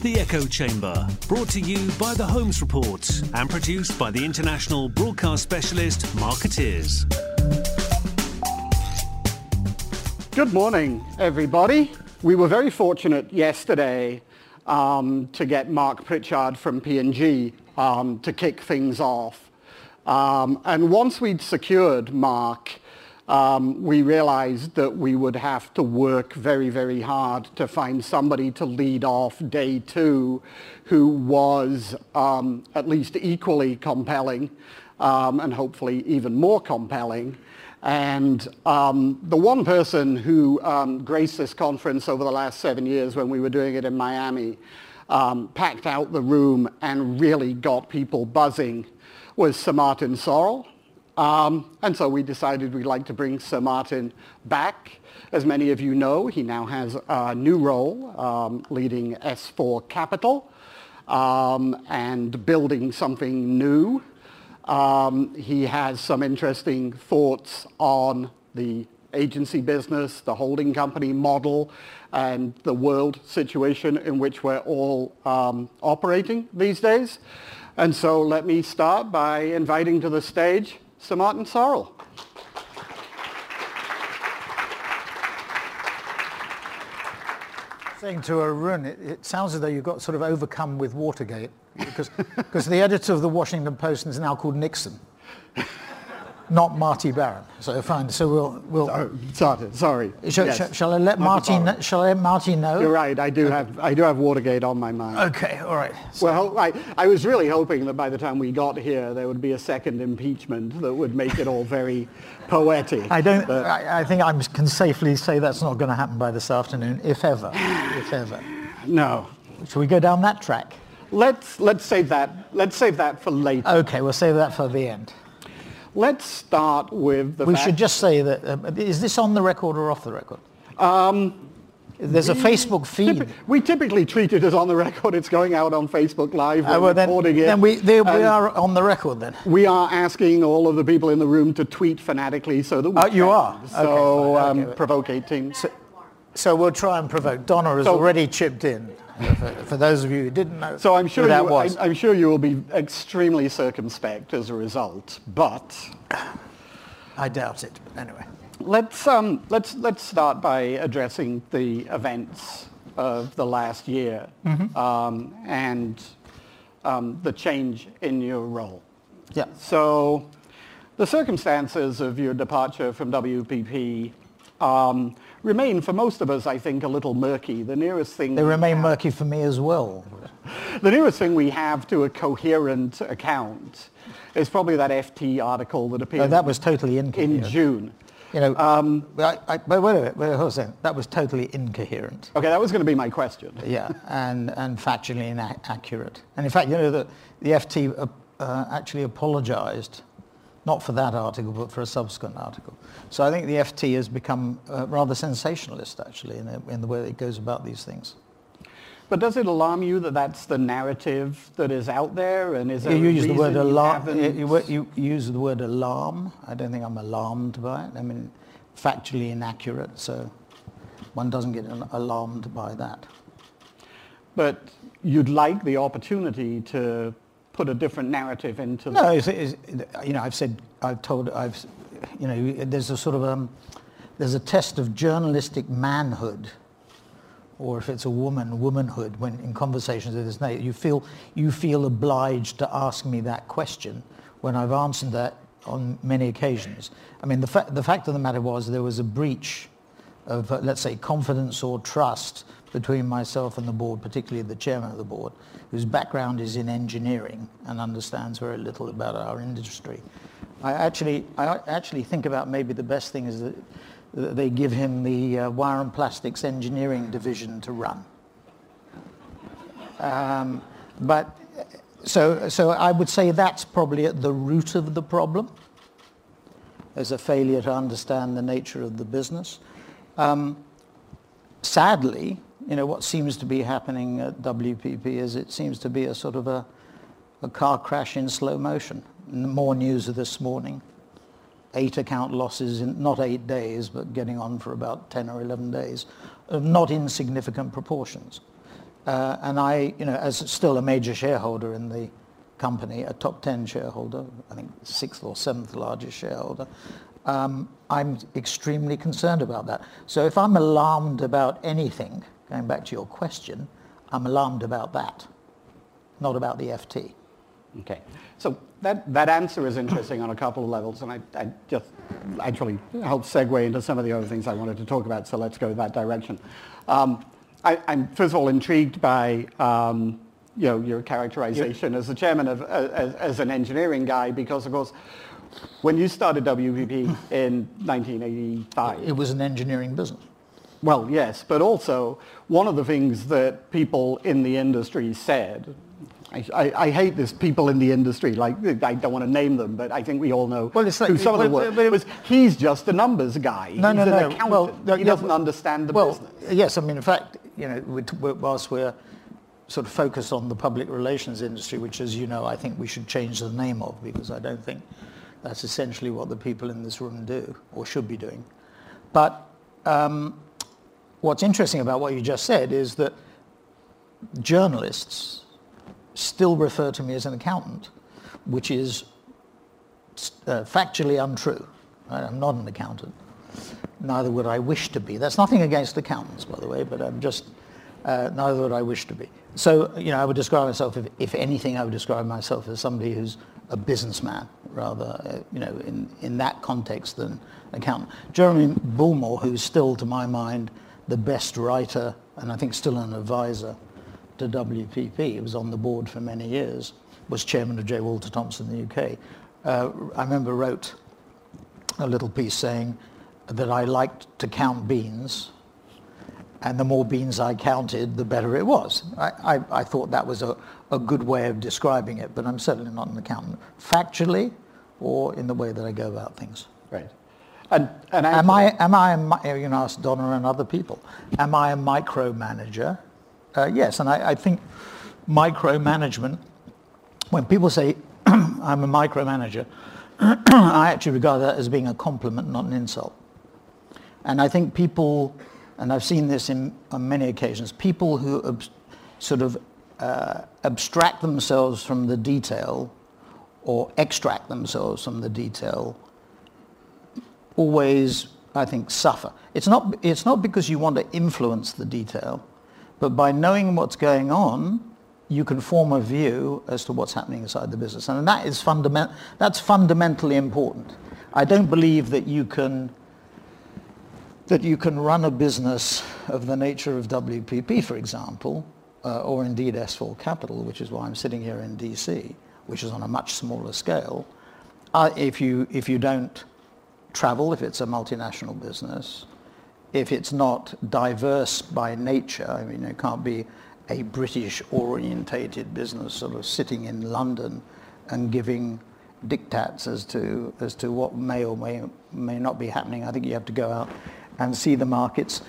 The Echo Chamber, brought to you by the Holmes Report and produced by the international broadcast specialist Markettiers. Good morning, everybody. We were very fortunate yesterday um, to get Mark Pritchard from P&G um, to kick things off. Um, and once we'd secured Mark, um, we realized that we would have to work very, very hard to find somebody to lead off day two who was um, at least equally compelling um, and hopefully even more compelling. And um, the one person who um, graced this conference over the last seven years when we were doing it in Miami um, packed out the room and really got people buzzing was Sir Martin Sorrell. Um, and so we decided we'd like to bring Sir Martin back. As many of you know, he now has a new role um, leading S4 Capital um, and building something new. Um, he has some interesting thoughts on the agency business, the holding company model, and the world situation in which we're all um, operating these days. And so let me start by inviting to the stage Sir Martin Sorrell. Saying to Arun, it, it sounds as though you got sort of overcome with Watergate because, because the editor of the Washington Post is now called Nixon not Marty Baron. So fine. So we'll we'll. Sorry, sorry. Shall, yes. shall, I let Marty? Kn- shall I let Marty know? You're right. I do okay. have I do have Watergate on my mind. Okay. All right. So. Well, I, I was really hoping that by the time we got here, there would be a second impeachment that would make it all very poetic. I don't. But, I, I think I can safely say that's not going to happen by this afternoon, if ever, if ever. No. Shall we go down that track? Let's let's save that. Let's save that for later. Okay, we'll save that for the end. Let's start with the We should just say that, uh, is this on the record or off the record? Um, There's a Facebook feed. We typically treat it as on the record. It's going out on Facebook Live. We're uh, well, then, recording it. Then we, we are on the record then. We are asking all of the people in the room to tweet fanatically so that we Oh, you are? So okay, um, provoke 18. So, so, we'll try and provoke. Donna has so, already chipped in for, for, those of you who didn't know so I'm sure that you, was. I, I'm sure you will be extremely circumspect as a result, but... I doubt it, but anyway. Let's, um, let's, let's start by addressing the events of the last year mm-hmm. um, and um, the change in your role. Yeah. So the circumstances of your departure from WPP um, remain for most of us, I think, a little murky. The nearest thing they remain have, murky for me as well. The nearest thing we have to a coherent account is probably that FT article that appeared. Oh, that was totally incoherent. in June. You know, um, I, I, wait, wait a minute, wait, hold on. That was totally incoherent. Okay, that was going to be my question. Yeah, and, and factually inaccurate. And in fact, you know, the, the FT uh, uh, actually apologized not for that article, but for a subsequent article. So I think the FT has become uh, rather sensationalist, actually, in, the, in the way it goes about these things. But does it alarm you that that's the narrative that is out there? And is there you use the word alarm. You, you, use the word alarm. I don't think I'm alarmed by it. I mean, factually inaccurate, so one doesn't get alarmed by that. But you'd like the opportunity to put a different narrative into. No, it's, it's, you know, I've said, I've told, I've, you know, there's a sort of um, there's a test of journalistic manhood, or if it's a woman, womanhood. When in conversations with this, you feel you feel obliged to ask me that question when I've answered that on many occasions. I mean, the, fa- the fact of the matter was there was a breach of, uh, let's say, confidence or trust between myself and the board, particularly the chairman of the board, whose background is in engineering and understands very little about our industry. I actually, I actually think about maybe the best thing is that they give him the uh, wire and plastics engineering division to run. Um, but so, so I would say that's probably at the root of the problem. There's a failure to understand the nature of the business. Um, sadly, you know, what seems to be happening at WPP is it seems to be a sort of a, a car crash in slow motion. More news this morning. Eight account losses in not eight days, but getting on for about 10 or 11 days, of not insignificant proportions. Uh, and I, you know, as still a major shareholder in the company, a top 10 shareholder, I think sixth or seventh largest shareholder, um, I'm extremely concerned about that. So if I'm alarmed about anything, going back to your question, I'm alarmed about that, not about the FT. Okay. So that, that answer is interesting on a couple of levels, and I, I just actually helped segue into some of the other things I wanted to talk about, so let's go that direction. Um, I, am first of all intrigued by um, you know, your characterization as the chairman of, uh, as, as, an engineering guy, because of course, when you started WPP in 1985... It was an engineering business. Well, yes, but also one of the things that people in the industry said, I, I, I, hate this people in the industry, like I don't want to name them, but I think we all know well, it's like, who some well, of them were. It was, he's just a numbers guy. No, he's no, no. Accountant. Well, he doesn't understand the well, business. Yes, I mean, in fact, you know, whilst we're sort of focused on the public relations industry, which, as you know, I think we should change the name of because I don't think that's essentially what the people in this room do or should be doing. But um, what's interesting about what you just said is that journalists still refer to me as an accountant, which is uh, factually untrue. I'm not an accountant. Neither would I wish to be. That's nothing against accountants, by the way, but I'm just, uh, neither would I wish to be. So, you know, I would describe myself, if, if anything, I would describe myself as somebody who's a businessman, rather, uh, you know, in, in that context than accountant. Jeremy Bullmore, who's still, to my mind, the best writer, and I think still an advisor to WPP, he was on the board for many years, was chairman of J. Walter Thompson in the UK. Uh, I remember wrote a little piece saying that I liked to count beans, and the more beans I counted, the better it was. I, I, I thought that was a, a good way of describing it, but I'm certainly not an accountant. Factually, or in the way that I go about things. Right. And, and am I, am I, a, you can ask Donna and other people, am I a micromanager? Uh, yes, and I, I think micromanagement, when people say I'm a micromanager, I actually regard that as being a compliment, not an insult. And I think people, and I've seen this in, on many occasions, people who ob- sort of uh, abstract themselves from the detail or extract themselves from the detail always, I think, suffer. It's not, it's not because you want to influence the detail, but by knowing what's going on, you can form a view as to what's happening inside the business. And that is fundament, that's fundamentally important. I don't believe that you can that you can run a business of the nature of WPP, for example, uh, or indeed S4 Capital, which is why I'm sitting here in DC, which is on a much smaller scale, uh, if, you, if you don't travel, if it's a multinational business, if it's not diverse by nature, I mean, it can't be a British orientated business sort of sitting in London and giving diktats as to, as to what may or may, may not be happening. I think you have to go out and see the markets,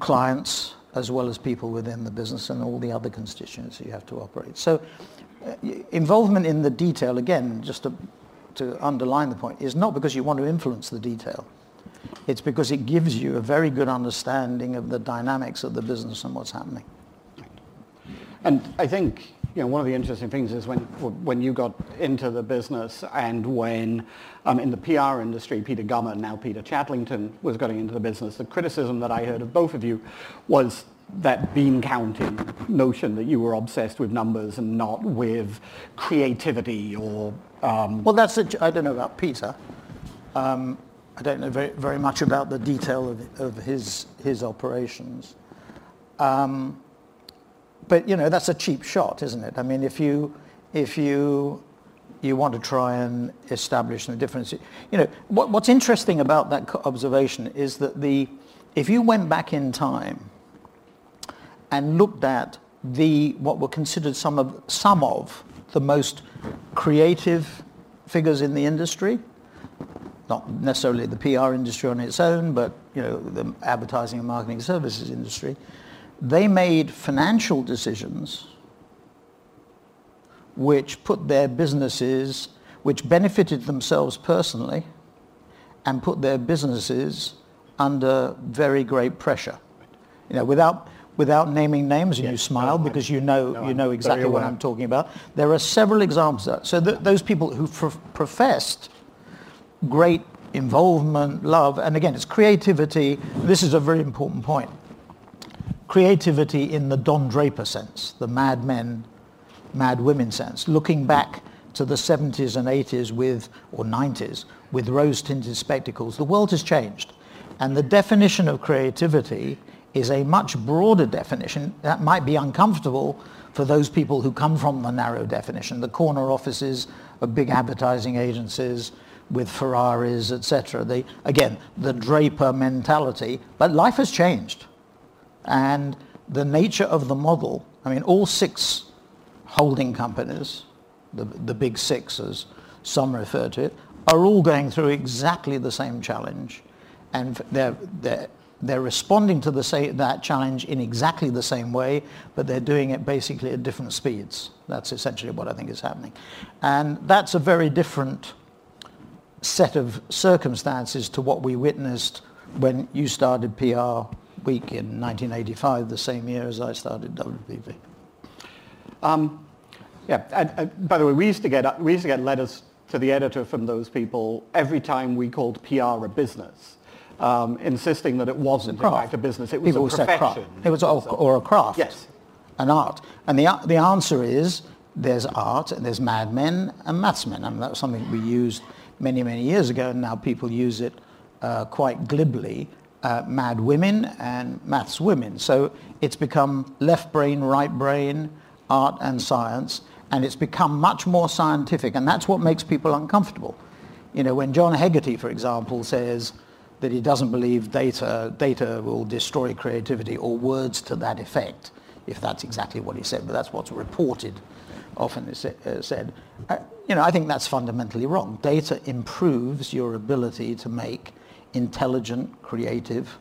clients, as well as people within the business and all the other constituents you have to operate. So uh, involvement in the detail, again, just to, to underline the point, is not because you want to influence the detail. It's because it gives you a very good understanding of the dynamics of the business and what's happening. And I think you know, one of the interesting things is when, when you got into the business and when um, in the PR industry, Peter Gummer, now Peter Chadlington, was getting into the business, the criticism that I heard of both of you was that bean counting notion that you were obsessed with numbers and not with creativity or... Um... Well, that's I don't know about Peter. Um, I don't know very, very much about the detail of, of his, his operations. Um, but you know that's a cheap shot, isn't it? I mean, if you if you you want to try and establish the difference, you know what, what's interesting about that observation is that the if you went back in time and looked at the what were considered some of some of the most creative figures in the industry, not necessarily the PR industry on its own, but you know the advertising and marketing services industry they made financial decisions which put their businesses, which benefited themselves personally, and put their businesses under very great pressure. You know, without, without naming names, and Yes, you smile no, because you know no, you know exactly what. I'm talking about. There are several examples of that. So th- those people who pro- professed great involvement, love, and again, it's creativity. This is a very important point. Creativity in the Don Draper sense, the Mad Men, Mad Women sense, looking back to the 70s and 80s with, or 90s, with rose-tinted spectacles. The world has changed. And the definition of creativity is a much broader definition that might be uncomfortable for those people who come from the narrow definition, the corner offices of big advertising agencies with Ferraris, etc. The, again, the Draper mentality. But life has changed. And the nature of the model, I mean, all six holding companies, the, the big six as some refer to it, are all going through exactly the same challenge. And they're, they're, they're responding to that challenge in exactly the same way, but they're doing it basically at different speeds. That's essentially what I think is happening. And that's a very different set of circumstances to what we witnessed when you started PR Week in 1985, the same year as I started WPP. Um, yeah, and, and by the way, we used to get we used to get letters to the editor from those people every time we called PR a business, um, insisting that it wasn't in fact a business. It was People a profession. It was or, or a craft. Yes. An art. And the, the answer is there's art and there's Mad Men and Mathsmen. I mean, that was something we used many, many years ago, and now people use it uh, quite glibly. Uh, mad women and maths women. So it's become left brain, right brain, art and science, and it's become much more scientific, and that's what makes people uncomfortable. You know, when John Hegarty, for example, says that he doesn't believe data, data will destroy creativity or words to that effect, if that's exactly what he said, but that's what's reported often is uh, said. Uh, you know, I think that's fundamentally wrong. Data improves your ability to make intelligent, creative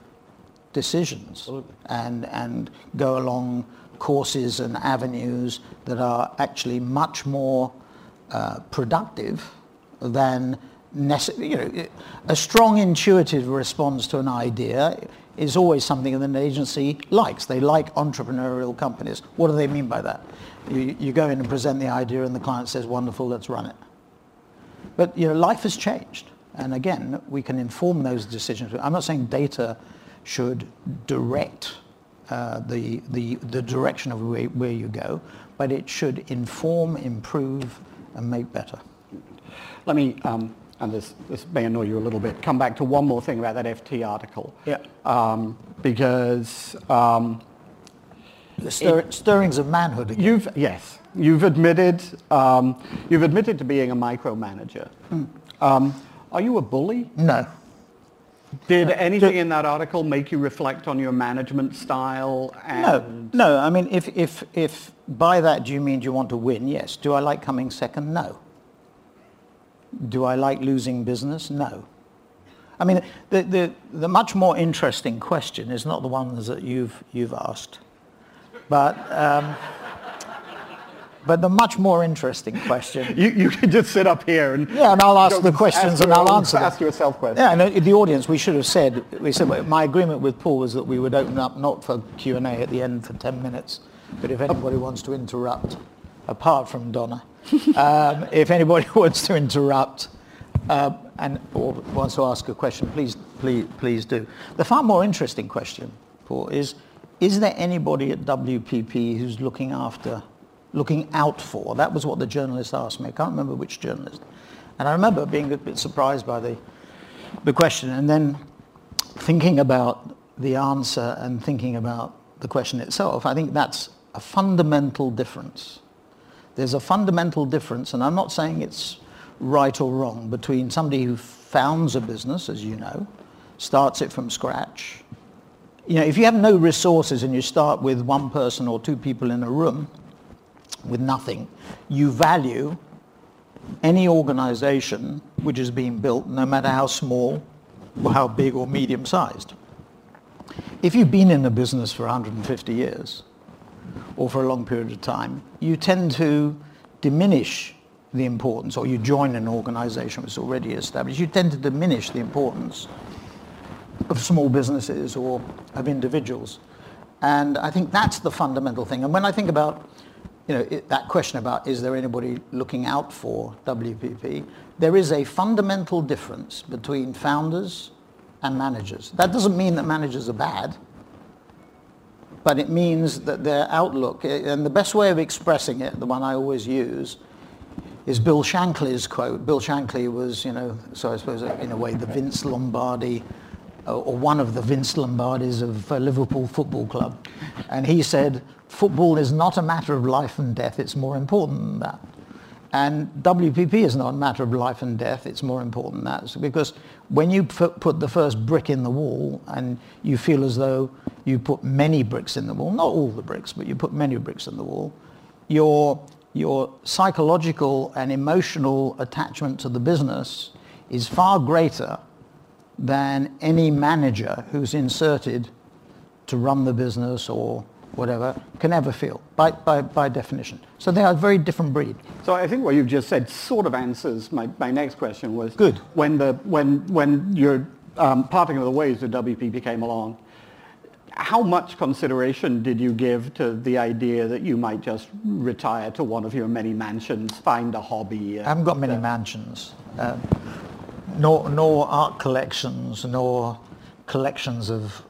decisions and, and go along courses and avenues that are actually much more uh, productive than. You know, a strong intuitive response to an idea is always something that an agency likes. They like entrepreneurial companies. What do they mean by that? You, you go in and present the idea and the client says, wonderful, let's run it. But you know, life has changed. And again, we can inform those decisions. I'm not saying data should direct uh, the, the, the direction of where, where you go, but it should inform, improve, and make better. Let me, um, and this, this may annoy you a little bit, come back to one more thing about that FT article. Yeah. Um, because um, The stir, stirrings of manhood again. you've, yes, you've admitted, um, you've admitted to being a micromanager. Um, are you a bully? No. Did anything in that article make you reflect on your management style? No, no. I mean, if, if, if by that do you mean do you want to win? Yes. Do I like coming second? No. Do I like losing business? No. I mean, the, the, the much more interesting question is not the ones that you've, you've asked, but, um, but the much more interesting question You, you can just sit up here and Yeah, and I'll ask the questions ask and I'll answer them. Ask yourself questions. Yeah, and the audience, we should have said, we said my agreement with Paul was that we would open up not for Q&A at the end for 10 minutes, but if anybody wants to interrupt, apart from Donna, um, if anybody wants to interrupt uh, and or wants to ask a question, please, please, please do. The far more interesting question, Paul, is, is there anybody at WPP who's looking after, looking out for? That was what the journalist asked me. I can't remember which journalist. And I remember being a bit surprised by the, the question and then thinking about the answer and thinking about the question itself. I think that's a fundamental difference. There's a fundamental difference, and I'm not saying it's right or wrong, between somebody who founds a business, as you know, starts it from scratch. You know, if you have no resources and you start with one person or two people in a room with nothing, you value any organization which is being built, no matter how small or how big or medium sized. If you've been in a business for 150 years or for a long period of time, you tend to diminish the importance, or you join an organization is already established, you tend to diminish the importance of small businesses or of individuals. And I think that's the fundamental thing. And when I think about you know, it, that question about is there anybody looking out for WPP, there is a fundamental difference between founders and managers. That doesn't mean that managers are bad, but it means that their outlook, and the best way of expressing it, the one I always use, is Bill Shankly's quote. Bill Shankly was, you know, so I suppose in a way the Vince Lombardi, or one of the Vince Lombardis of uh, Liverpool Football Club. And he said, football is not a matter of life and death, it's more important than that. And WPP is not a matter of life and death, it's more important than that. Because when you put the first brick in the wall and you feel as though you put many bricks in the wall, not all the bricks, but you put many bricks in the wall, your, your psychological and emotional attachment to the business is far greater than any manager who's inserted to run the business or whatever, can ever feel, by, by, by definition. So they are a very different breed. So I think what you've just said sort of answers my, my next question was Good. when the when when you're um, parting of the ways the WPP came along, how much consideration did you give to the idea that you might just retire to one of your many mansions, find a hobby? I haven't got many mansions, uh, nor, nor art collections, nor collections of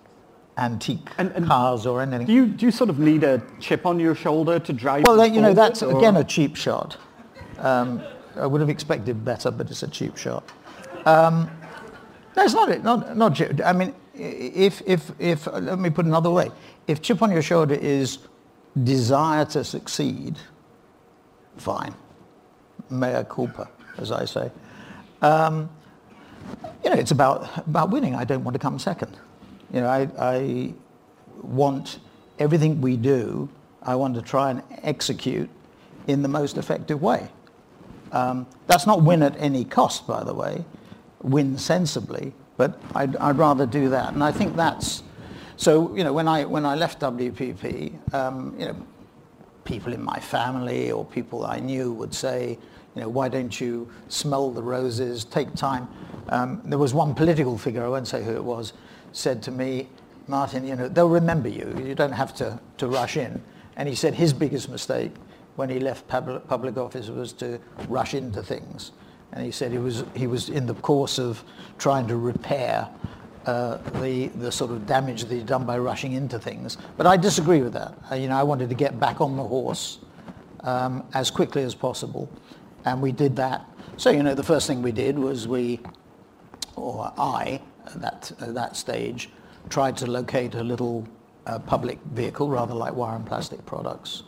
antique and, and cars or anything. Do you, do you sort of need a chip on your shoulder to drive Well, you know, that's or? again a cheap shot. Um, I would have expected better, but it's a cheap shot. Um, no, it's not it. Not, not. I mean, if, if, if, let me put it another way. If chip on your shoulder is desire to succeed, fine. Mea culpa, as I say. Um, you know, it's about, about winning. I don't want to come second. You know, I, I want everything we do, I want to try and execute in the most effective way. Um, that's not win at any cost, by the way, win sensibly, but I'd, I'd rather do that. And I think that's, so, you know, when I, when I left WPP, um, you know, people in my family or people I knew would say, you know, why don't you smell the roses, take time. Um, there was one political figure, I won't say who it was, said to me, Martin, you know, they'll remember you. You don't have to, to rush in. And he said his biggest mistake when he left public, public office was to rush into things. And he said he was, he was in the course of trying to repair uh, the, the sort of damage that he'd done by rushing into things. But I disagree with that. Uh, you know, I wanted to get back on the horse um, as quickly as possible. And we did that. So, you know, the first thing we did was we, or I, at that, at that stage, tried to locate a little uh, public vehicle, rather like wire and plastic products,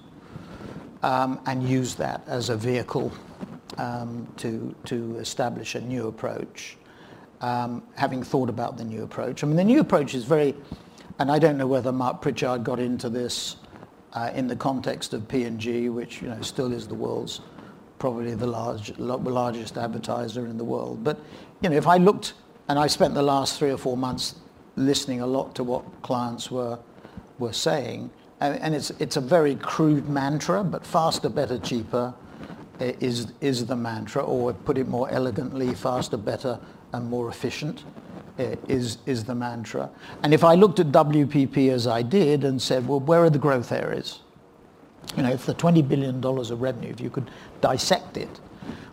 um, and use that as a vehicle um, to, to establish a new approach, um, having thought about the new approach. I mean, the new approach is very, and I don't know whether Mark Pritchard got into this uh, in the context of P&G, which you know still is the world's probably the large, largest advertiser in the world. But you know, if I looked and I spent the last three or four months listening a lot to what clients were, were saying. And, and it's, it's a very crude mantra, but faster, better, cheaper is, is the mantra, or put it more elegantly, faster, better, and more efficient is, is the mantra. And if I looked at WPP as I did and said, well, where are the growth areas? You know, if the $20 billion of revenue, if you could dissect it,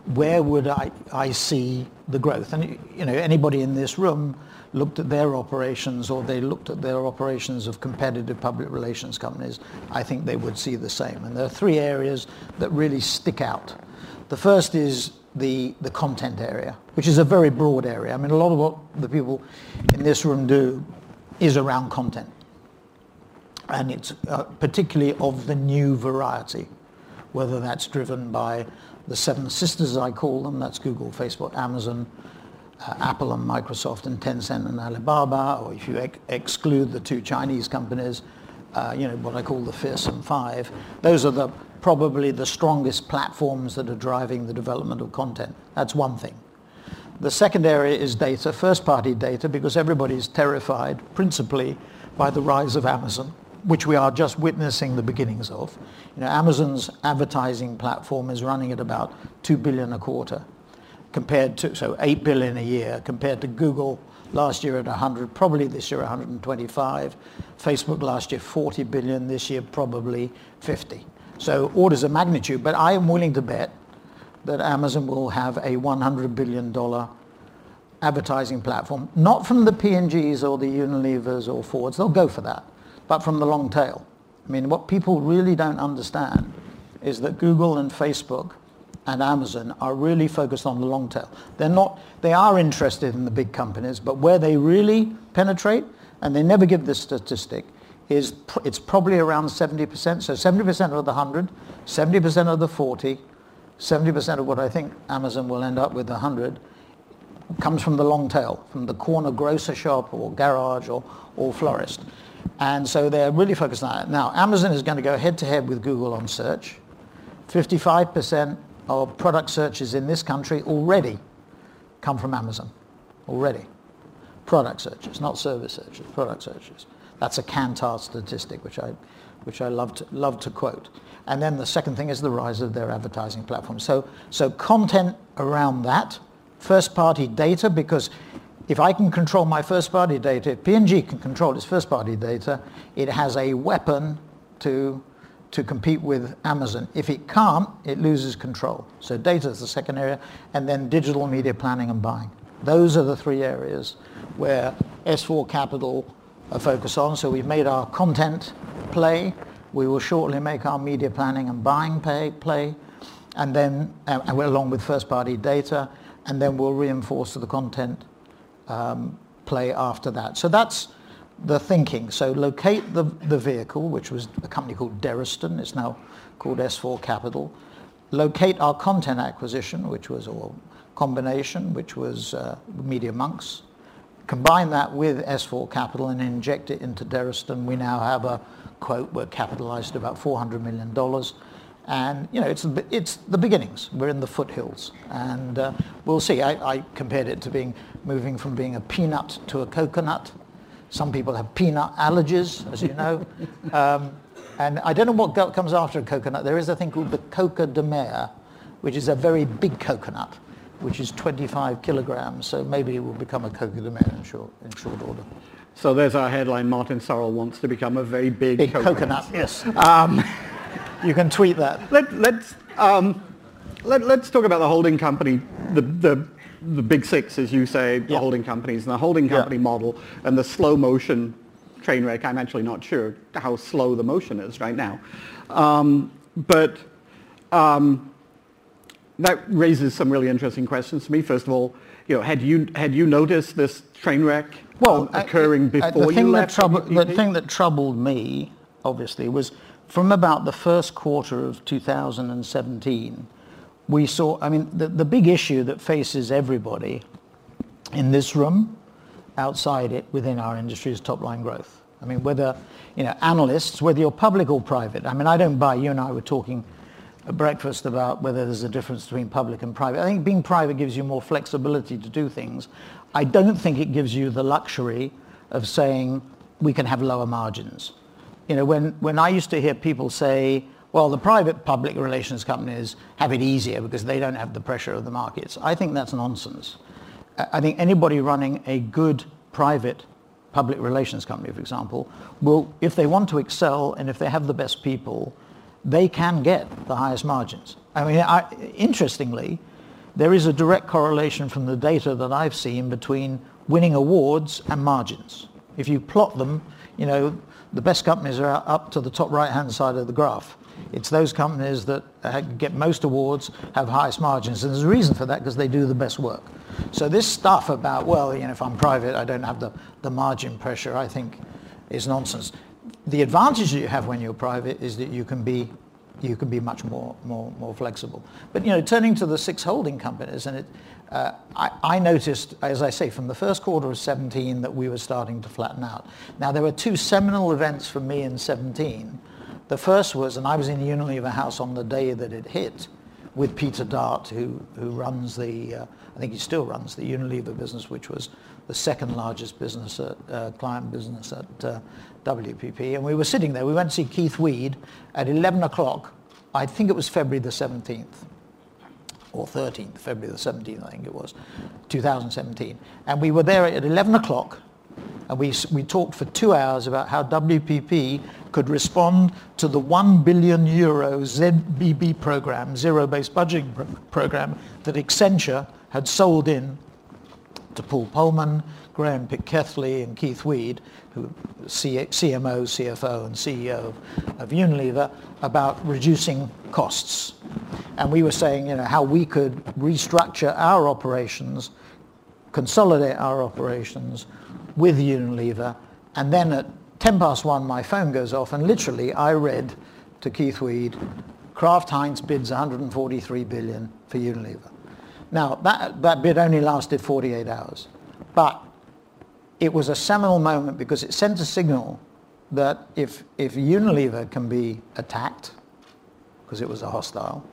where would I, I see the growth? And you know, anybody in this room looked at their operations or they looked at their operations of competitive public relations companies, I think they would see the same. And there are three areas that really stick out. The first is the, the content area, which is a very broad area. I mean, a lot of what the people in this room do is around content. And it's uh, particularly of the new variety, whether that's driven by the seven sisters, as I call them. That's Google, Facebook, Amazon, uh, Apple and Microsoft and Tencent and Alibaba, or if you ex- exclude the two Chinese companies, uh, you know, what I call the fearsome five. Those are the, probably the strongest platforms that are driving the development of content. That's one thing. The second area is data, first-party data, because everybody's terrified principally by the rise of Amazon which we are just witnessing the beginnings of. You know, Amazon's advertising platform is running at about 2 billion a quarter compared to, so 8 billion a year compared to Google last year at 100, probably this year 125. Facebook last year 40 billion, this year probably 50. So orders of magnitude, but I am willing to bet that Amazon will have a $100 billion advertising platform, not from the P&Gs or the Unilevers or Fords, they'll go for that, but from the long tail. I mean, what people really don't understand is that Google and Facebook and Amazon are really focused on the long tail. They're not, they are interested in the big companies, but where they really penetrate, and they never give this statistic, is pr- it's probably around 70%. So 70% of the 100, 70% of the 40, 70% of what I think Amazon will end up with 100 comes from the long tail, from the corner grocer shop or garage or, or florist. And so they're really focused on that. Now, Amazon is going to go head to head with Google on search. 55% of product searches in this country already come from Amazon. Already. Product searches, not service searches, product searches. That's a Kantar statistic, which I, which I love to, love to quote. And then the second thing is the rise of their advertising platform. So, so content around that, first party data, because if I can control my first party data, if P&G can control its first party data, it has a weapon to, to compete with Amazon. If it can't, it loses control. So data is the second area, and then digital media planning and buying. Those are the three areas where S4 Capital are focused on. So we've made our content play. We will shortly make our media planning and buying pay, play, and then uh, along with first party data, and then we'll reinforce the content um, play after that. So that's the thinking. So locate the, the vehicle, which was a company called Derriston, it's now called S4 Capital. Locate our content acquisition, which was a combination, which was uh, Media Monks. Combine that with S4 Capital and inject it into Derriston. We now have a quote, we're capitalized about $400 million. And you know, it's it's the beginnings. We're in the foothills, and uh, we'll see. I, I, compared it to being moving from being a peanut to a coconut. Some people have peanut allergies, as you know, um, and I don't know what comes after a coconut. There is a thing called the coco de mer, which is a very big coconut, which is 25 kilograms. So maybe it will become a coco de mer in short in short order. So there's our headline. Martin Sorrell wants to become a very big, big coconut. coconut yes. Um, you can tweet that. Let, let's, um, let, let's talk about the holding company, the, the, the big six, as you say, the holding companies, and the holding company model, and the slow motion train wreck. I'm actually not sure how slow the motion is right now. Um, but um, that raises some really interesting questions to me. First of all, you know, had you had you noticed this train wreck well, um, occurring I, before I, you left? the thing that troubled me, obviously, was from about the first quarter of 2017, we saw, I mean, the, the big issue that faces everybody in this room, outside it, within our industry is top line growth. I mean, whether, you know, analysts, whether you're public or private, I mean, I don't buy, you and I were talking at breakfast about whether there's a difference between public and private. I think being private gives you more flexibility to do things. I don't think it gives you the luxury of saying we can have lower margins you know, when, when I used to hear people say, well, the private public relations companies have it easier because they don't have the pressure of the markets. I think that's nonsense. I think anybody running a good private public relations company, for example, will, if they want to excel and if they have the best people, they can get the highest margins. I mean, I, interestingly, there is a direct correlation from the data that I've seen between winning awards and margins. If you plot them, you know, the best companies are up to the top right-hand side of the graph. It's those companies that get most awards, have highest margins. And there's a reason for that because they do the best work. So this stuff about, well, you know, if I'm private, I don't have the, the margin pressure, I think is nonsense. The advantage that you have when you're private is that you can be you can be much more, more, more flexible. But you know, turning to the six holding companies, and it, uh, I, I, noticed, as I say, from the first quarter of 17 that we were starting to flatten out. Now there were two seminal events for me in 17. The first was, and I was in Unilever House on the day that it hit, with Peter Dart, who, who runs the, uh, I think he still runs the Unilever business, which was the second largest business, at, uh, client business at uh, WPP. And we were sitting there. We went to see Keith Weed at 11 o'clock. I think it was February the 17th. or 13th, February the 17th, I think it was, 2017. And we were there at 11 o'clock and we, we talked for two hours about how WPP could respond to the 1 billion euro ZBB program, zero-based budgeting pro- program, that Accenture had sold in to Paul Polman, Graham Pitkethly and Keith Weed, who CMO, CFO and CEO of, of Unilever, about reducing costs. And we were saying, you know, how we could restructure our operations, consolidate our operations with Unilever, and then at 10 past one, my phone goes off, and literally I read to Keith Weed, Kraft Heinz bids 143 billion for Unilever. Now, that, that bid only lasted 48 hours, but it was a seminal moment because it sent a signal that if, if Unilever can be attacked, because it was a hostile,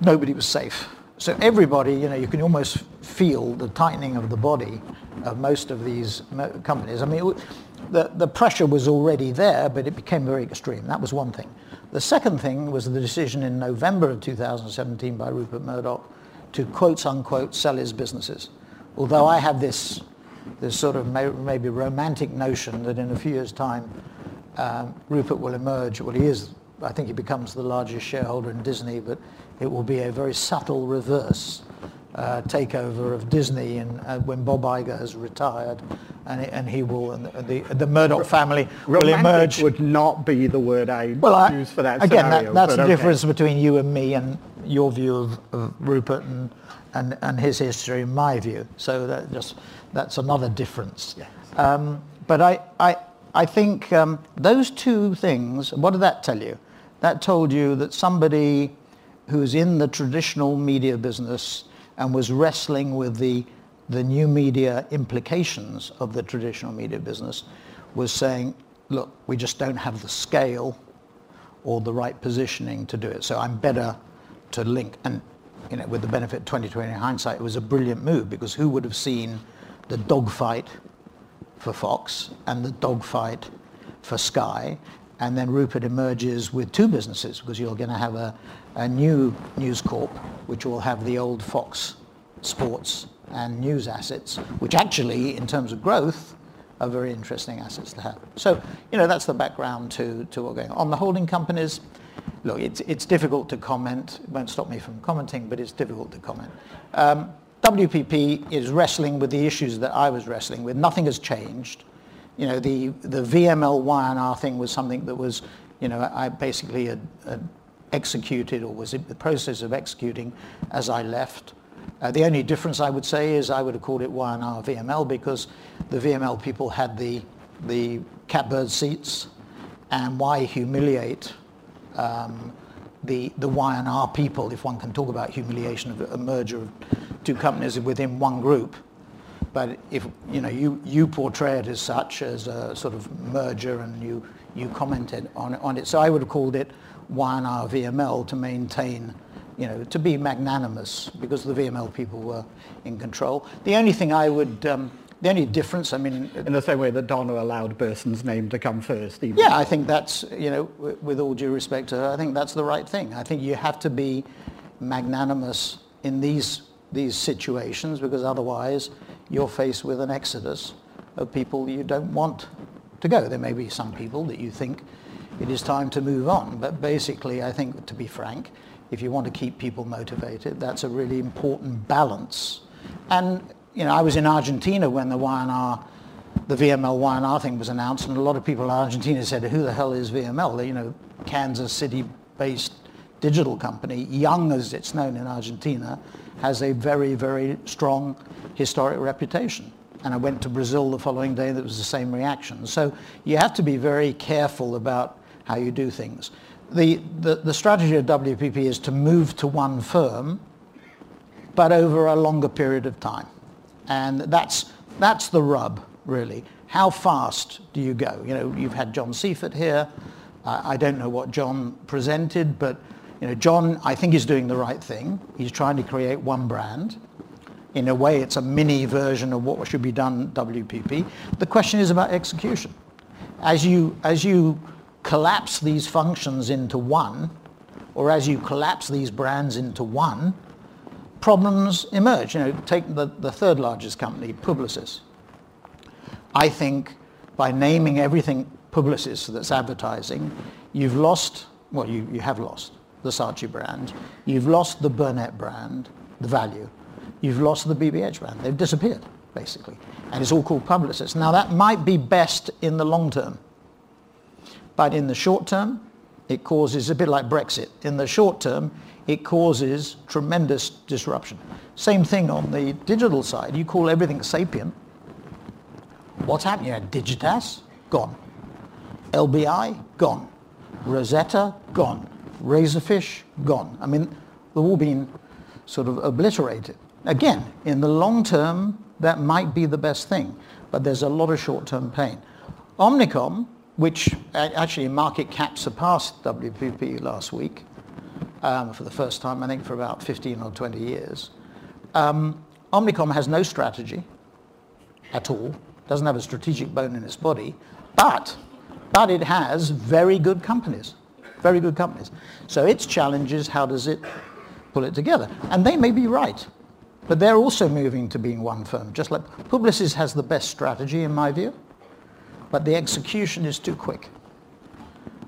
nobody was safe. So everybody, you know, you can almost feel the tightening of the body of most of these companies. I mean, the, the pressure was already there, but it became very extreme. That was one thing. The second thing was the decision in November of 2017 by Rupert Murdoch to quote unquote sell his businesses. Although I have this, this sort of may, maybe romantic notion that in a few years' time, um, Rupert will emerge, well he is, I think he becomes the largest shareholder in Disney, but it will be a very subtle reverse uh, takeover of Disney and uh, when Bob Iger has retired and, and he will and the, the Murdoch family will emerge. would not be the word I well, I, use for that Again, scenario, that, that's the okay. difference between you and me and your view of, of Rupert and, and, and his history and my view. So that just that's another difference. Yes. Um, but I, I, I think um, those two things, what did that tell you? That told you that somebody who's in the traditional media business and was wrestling with the, the new media implications of the traditional media business was saying, look, we just don't have the scale or the right positioning to do it. So I'm better to link. And you know, with the benefit of 2020 hindsight, it was a brilliant move because who would have seen the dogfight for Fox and the dogfight for Sky and then Rupert emerges with two businesses because you're going to have a, a new News Corp, which will have the old Fox sports and news assets, which actually, in terms of growth, are very interesting assets to have. So, you know, that's the background to, to what's going on. On the holding companies, look, it's, it's difficult to comment. It won't stop me from commenting, but it's difficult to comment. Um, WPP is wrestling with the issues that I was wrestling with. Nothing has changed you know, the, the VML Y&R thing was something that was, you know, I basically had, had executed or was in the process of executing as I left. Uh, the only difference I would say is I would have called it Y&R VML because the VML people had the, the catbird seats and why humiliate um, the, the Y&R people, if one can talk about humiliation of a merger of two companies within one group, but if you know you, you portray it as such as a sort of merger and you, you commented on, on it. So I would have called it Y&R VML to maintain, you know, to be magnanimous because the VML people were in control. The only thing I would, um, the only difference, I mean... In the same way that Donna allowed Burson's name to come first. Even yeah, I think that's, you know, with all due respect to her, I think that's the right thing. I think you have to be magnanimous in these, these situations because otherwise you're faced with an exodus of people you don't want to go. There may be some people that you think it is time to move on, but basically I think, to be frank, if you want to keep people motivated, that's a really important balance. And, you know, I was in Argentina when the Y&R, the VML Y&R thing was announced, and a lot of people in Argentina said, who the hell is VML? You know, Kansas City-based digital company, young as it's known in Argentina, has a very, very strong historic reputation. And I went to Brazil the following day, and it was the same reaction. So you have to be very careful about how you do things. The, the, strategy of WPP is to move to one firm, but over a longer period of time. And that's, that's the rub, really. How fast do you go? You know, you've had John Seifert here. Uh, I don't know what John presented, but you know, John, I think, is doing the right thing. He's trying to create one brand. In a way, it's a mini version of what should be done WPP. The question is about execution. As you, as you collapse these functions into one, or as you collapse these brands into one, problems emerge. You know, take the, the third largest company, Publicis. I think by naming everything Publicis that's advertising, you've lost, well, you, you have lost the Saatchi brand. You've lost the Burnett brand, the value. You've lost the BBH brand. They've disappeared, basically. And it's all called Publicis. Now, that might be best in the long term. But in the short term, it causes, a bit like Brexit, in the short term, it causes tremendous disruption. Same thing on the digital side. You call everything sapient. What's happening? You had Digitas, gone. LBI, gone. Rosetta, gone. Razorfish, gone. I mean, they've all been sort of obliterated. Again, in the long term, that might be the best thing, but there's a lot of short-term pain. Omnicom, which actually market cap surpassed WPP last week um, for the first time, I think, for about 15 or 20 years. Um, Omnicom has no strategy at all, doesn't have a strategic bone in its body, but, but it has very good companies, very good companies. So its challenge is how does it pull it together? And they may be right, but they're also moving to being one firm, just like Publicis has the best strategy in my view but the execution is too quick.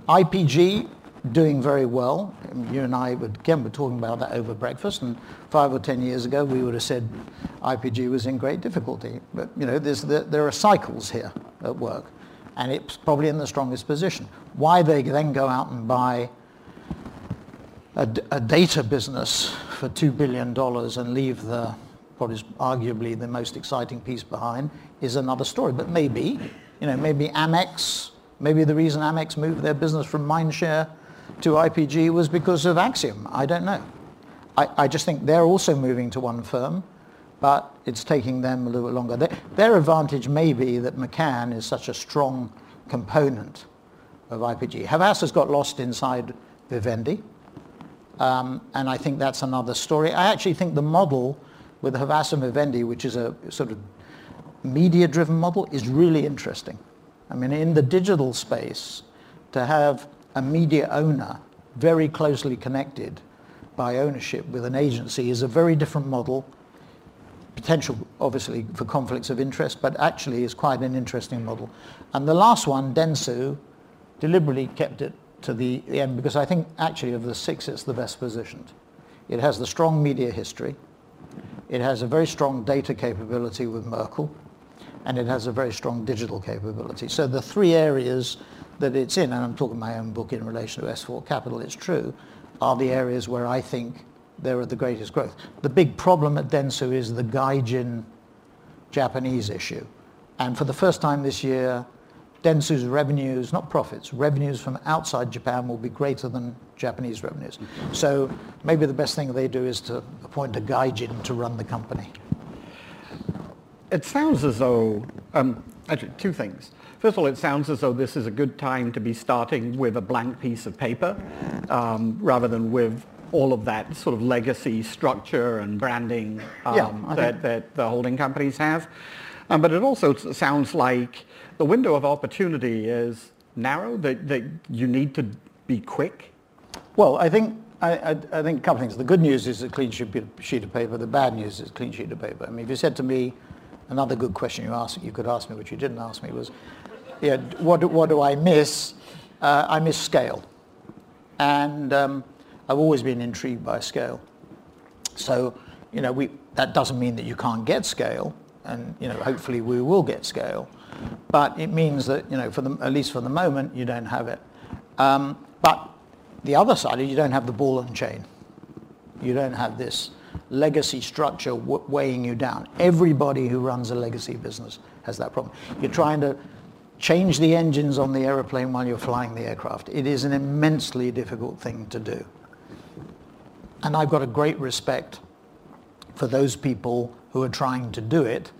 IPG doing very well. Um, you and I, would, again, were talking about that over breakfast, and five or ten years ago we would have said IPG was in great difficulty. But you know, there, there are cycles here at work, and it's probably in the strongest position. Why they then go out and buy a, a data business for $2 billion and leave the, what is arguably the most exciting piece behind is another story. But maybe you know, maybe Amex, maybe the reason Amex moved their business from Mindshare to IPG was because of Acxiom. I don't know. I, I just think they're also moving to one firm, but it's taking them a little bit longer. They, their advantage may be that McCann is such a strong component of IPG. Havas has got lost inside Vivendi, um, and I think that's another story. I actually think the model with Havas and Vivendi, which is a sort of media-driven model is really interesting. I mean, in the digital space, to have a media owner very closely connected by ownership with an agency is a very different model. Potential, obviously, for conflicts of interest, but actually is quite an interesting model. And the last one, Dentsu, deliberately kept it to the, the end because I think actually of the six, it's the best positioned. It has the strong media history. It has a very strong data capability with Merkle and it has a very strong digital capability. So the three areas that it's in, and I'm talking my own book in relation to S4 Capital, it's true, are the areas where I think there are the greatest growth. The big problem at Dentsu is the Gaijin Japanese issue. And for the first time this year, Dentsu's revenues, not profits, revenues from outside Japan will be greater than Japanese revenues. So maybe the best thing they do is to appoint a Gaijin to run the company it sounds as though, um, actually, two things. First of all, it sounds as though this is a good time to be starting with a blank piece of paper um, rather than with all of that sort of legacy structure and branding um, yeah, that, that the holding companies have. Um, but it also sounds like the window of opportunity is narrow, that, that you need to be quick. Well, I think I, I, I, think a couple of things. The good news is a clean sheet of paper. The bad news is a clean sheet of paper. I mean, if you said to me, another good question you asked, you could ask me, which you didn't ask me, was, yeah, what, do, what do I miss? Uh, I miss scale. And um, I've always been intrigued by scale. So, you know, we, that doesn't mean that you can't get scale, and, you know, hopefully we will get scale. But it means that, you know, for the, at least for the moment, you don't have it. Um, but the other side is you don't have the ball and chain. You don't have this legacy structure weighing you down. Everybody who runs a legacy business has that problem. You're trying to change the engines on the aeroplane while you're flying the aircraft. It is an immensely difficult thing to do. And I've got a great respect for those people who are trying to do it,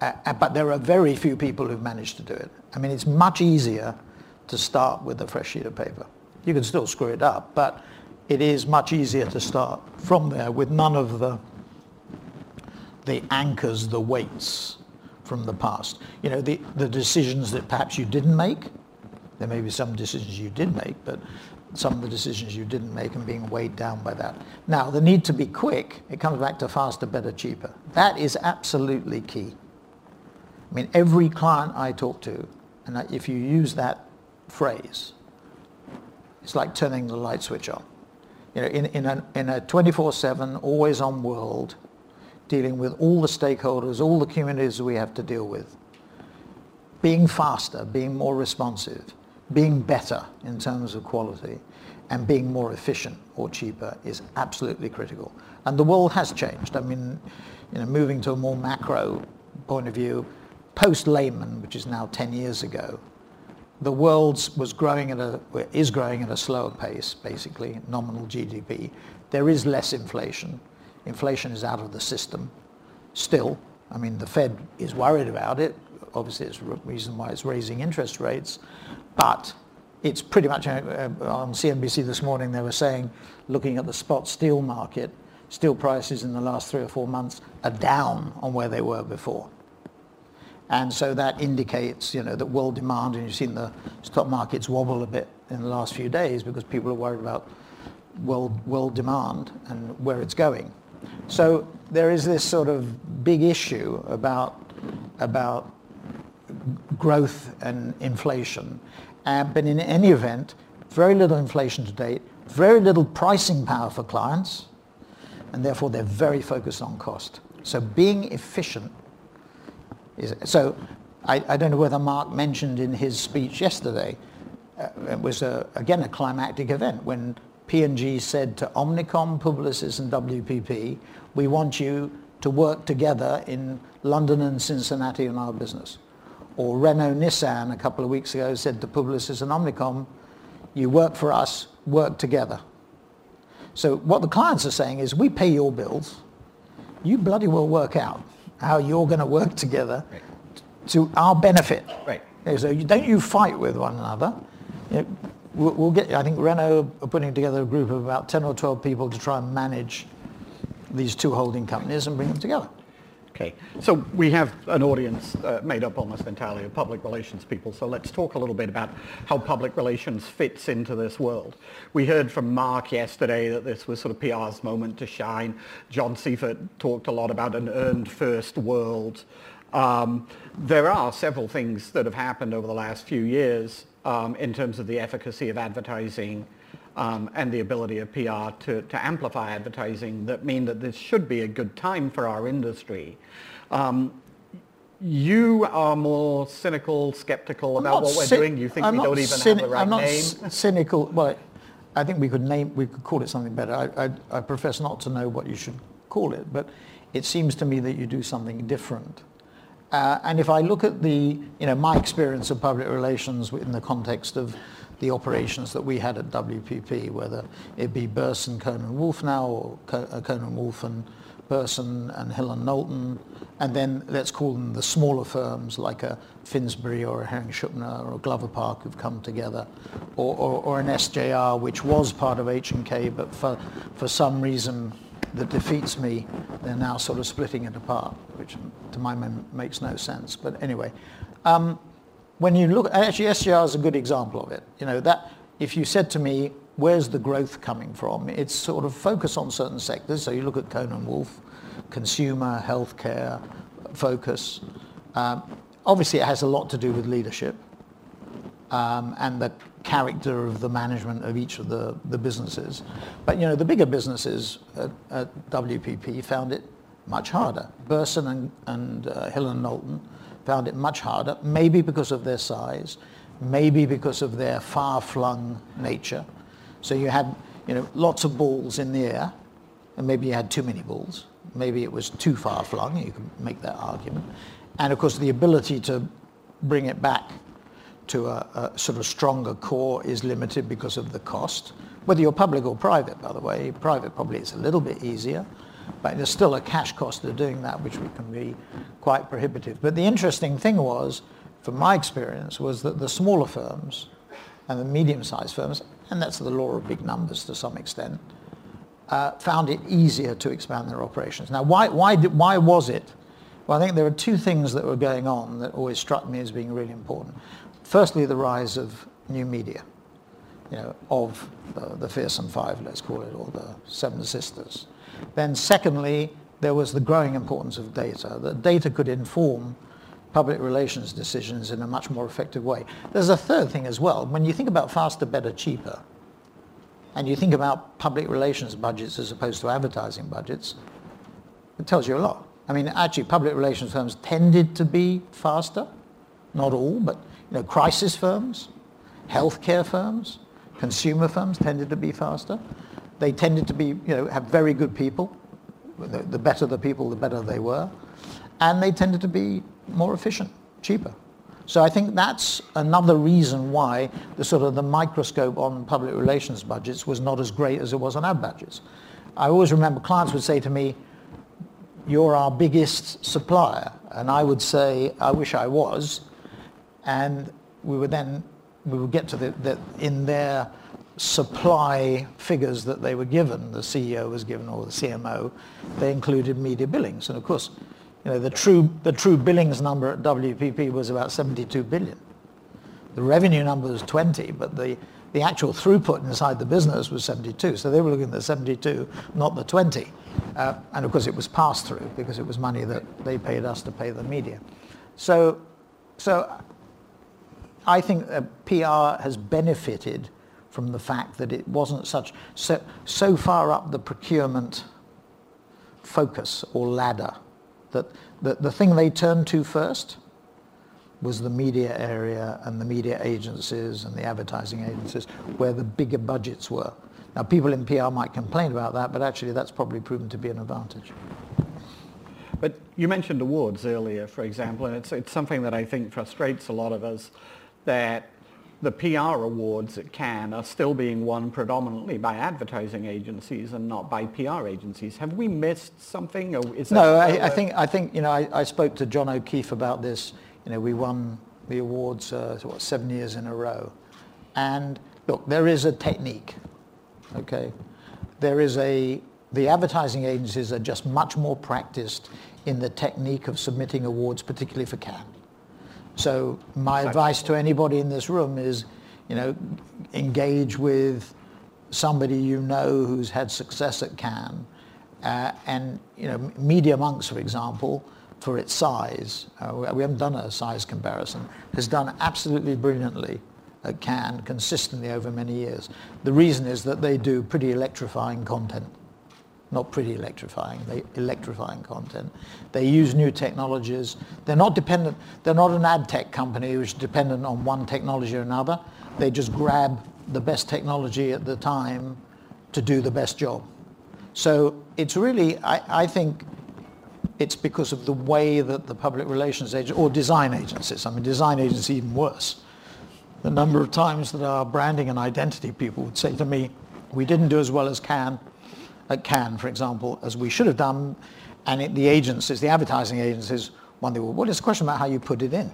uh, uh but there are very few people who've managed to do it. I mean, it's much easier to start with a fresh sheet of paper. You can still screw it up, but it is much easier to start from there with none of the, the anchors, the weights from the past. You know, the, the decisions that perhaps you didn't make There may be some decisions you did make, but some of the decisions you didn't make and being weighed down by that. Now, the need to be quick, it comes back to faster, better, cheaper. That is absolutely key. I mean, every client I talk to, and if you use that phrase, it's like turning the light switch on. You know, in, in a, in a 24-7, always-on world, dealing with all the stakeholders, all the communities we have to deal with, being faster, being more responsive, being better in terms of quality, and being more efficient or cheaper is absolutely critical. And the world has changed. I mean, you know, moving to a more macro point of view, post-Lehman, which is now 10 years ago, the world was growing at a, is growing at a slower pace, basically, nominal GDP. There is less inflation. Inflation is out of the system still. I mean, the Fed is worried about it. Obviously, it's the reason why it's raising interest rates. But it's pretty much, uh, on CNBC this morning, they were saying, looking at the spot steel market, steel prices in the last three or four months are down on where they were before. And so that indicates, you know, that world demand, and you've seen the stock markets wobble a bit in the last few days because people are worried about world, world demand and where it's going. So there is this sort of big issue about, about growth and inflation. Uh, but in any event, very little inflation to date, very little pricing power for clients, and therefore they're very focused on cost. So being efficient so I, I don't know whether Mark mentioned in his speech yesterday, uh, it was a, again a climactic event when P&G said to Omnicom, Publicis and WPP, we want you to work together in London and Cincinnati in our business. Or Renault Nissan a couple of weeks ago said to Publicis and Omnicom, you work for us, work together. So what the clients are saying is we pay your bills, you bloody well work out how you're going to work together right. to our benefit. Right. So you, don't you fight with one another. You know, we'll, we'll, get, I think Renault are putting together a group of about 10 or 12 people to try and manage these two holding companies and bring them together. Okay, so we have an audience uh, made up almost entirely of public relations people, so let's talk a little bit about how public relations fits into this world. We heard from Mark yesterday that this was sort of PR's moment to shine. John Seifert talked a lot about an earned first world. Um, there are several things that have happened over the last few years um, in terms of the efficacy of advertising um, and the ability of PR to, to amplify advertising that mean that this should be a good time for our industry. Um, you are more cynical, skeptical about what we're doing. You think I'm we don't even have the right I'm not name. cynical. Well, I think we could name, we could call it something better. I, I, I profess not to know what you should call it, but it seems to me that you do something different. Uh, and if I look at the, you know, my experience of public relations in the context of the operations that we had at WPP, whether it be Burson, Cohn & Wolfe now, or uh, Cohn & Wolfe and Burson and Hill and Knowlton, and then let's call them the smaller firms like a Finsbury or a Hering Schuppener or Glover Park who've come together, or, or, or an SJR which was part of H&K, but for, for some reason that defeats me, they're now sort of splitting it apart, which to my mind makes no sense. But anyway, um, when you look, actually SJR is a good example of it. You know, that if you said to me, where's the growth coming from? It's sort of focus on certain sectors. So you look at Cohn & Wolfe, consumer, healthcare, focus. Um, obviously it has a lot to do with leadership um, and the character of the management of each of the, the businesses. But you know, the bigger businesses at, at WPP found it much harder. Burson and, and uh, Hill and Knowlton found it much harder, maybe because of their size, maybe because of their far-flung nature. So you had you know, lots of balls in the air, and maybe you had too many balls. Maybe it was too far-flung, you can make that argument. And of course the ability to bring it back to a, a, sort of stronger core is limited because of the cost. Whether you're public or private, by the way, private probably is a little bit easier. But there's still a cash cost of doing that, which can be quite prohibitive. But the interesting thing was, from my experience, was that the smaller firms and the medium-sized firms, and that's the law of big numbers to some extent, uh, found it easier to expand their operations. Now, why, why, did, why was it? Well, I think there are two things that were going on that always struck me as being really important. Firstly, the rise of new media, you know, of the, the fearsome five, let's call it, or the seven sisters. Then secondly, there was the growing importance of data. That data could inform public relations decisions in a much more effective way. There's a third thing as well. When you think about faster, better, cheaper, and you think about public relations budgets as opposed to advertising budgets, it tells you a lot. I mean, actually, public relations firms tended to be faster, not all, but you know, crisis firms, healthcare firms, consumer firms tended to be faster. They tended to be, you know, have very good people. The, the better the people, the better they were. And they tended to be more efficient, cheaper. So I think that's another reason why the sort of the microscope on public relations budgets was not as great as it was on ad budgets. I always remember clients would say to me, you're our biggest supplier. And I would say, I wish I was. And we would then, we would get to the, the in their supply figures that they were given, the CEO was given or the CMO, they included media billings. And of course, you know, the true, the true billings number at WPP was about 72 billion. The revenue number was 20, but the, the actual throughput inside the business was 72. So they were looking at the 72, not the 20. Uh, and of course it was passed through because it was money that they paid us to pay the media. So, so I think uh, PR has benefited from the fact that it wasn't such so, so far up the procurement focus or ladder that the, the thing they turned to first was the media area and the media agencies and the advertising agencies where the bigger budgets were. Now people in PR might complain about that, but actually that's probably proven to be an advantage. But you mentioned awards earlier, for example, and it's, it's something that I think frustrates a lot of us, that the PR awards at Cannes are still being won predominantly by advertising agencies and not by PR agencies. Have we missed something? No, I, I, think I think you know I, I, spoke to John O'Keeffe about this. You know, we won the awards uh, what seven years in a row, and look, there is a technique. Okay, there is a the advertising agencies are just much more practiced in the technique of submitting awards, particularly for Cannes. So my advice to anybody in this room is, you know, engage with somebody you know who's had success at Cannes. Uh, and, you know, MediaMonks, for example, for its size, uh, we haven't done a size comparison, has done absolutely brilliantly at Cannes consistently over many years. The reason is that they do pretty electrifying content not pretty electrifying, they electrifying content. They use new technologies. They're not dependent, they're not an ad tech company which is dependent on one technology or another. They just grab the best technology at the time to do the best job. So it's really, I, I think it's because of the way that the public relations agents, or design agencies, I mean design agencies even worse. The number of times that our branding and identity people would say to me, we didn't do as well as Cannes, at Cannes, for example, as we should have done. And it, the agencies, the advertising agencies, wonder, well, what is the question about how you put it in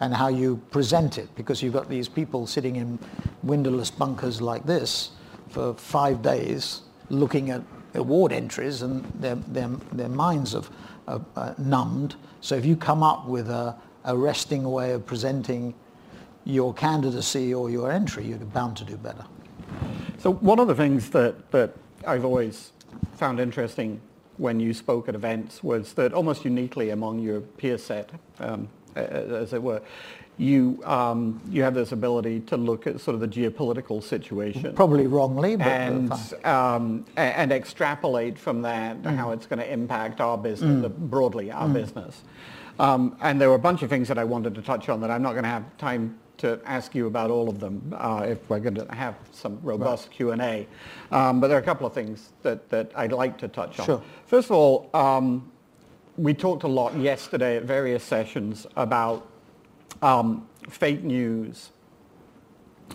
and how you present it? Because you've got these people sitting in windowless bunkers like this for five days looking at award entries and their, their, their minds are, are, are uh, numbed. So if you come up with a arresting way of presenting your candidacy or your entry, you're bound to do better. So one of the things that, that I've always found interesting when you spoke at events was that almost uniquely among your peer set, um, as it were, you um, you have this ability to look at sort of the geopolitical situation, probably wrongly, but and um, and extrapolate from that mm. how it's going to impact our business, mm. broadly our mm. business. Um, and there were a bunch of things that I wanted to touch on that I'm not going to have time to ask you about all of them uh, if we're going to have some robust right. Q&A. Um, but there are a couple of things that, that I'd like to touch on. Sure. First of all, um, we talked a lot yesterday at various sessions about um, fake news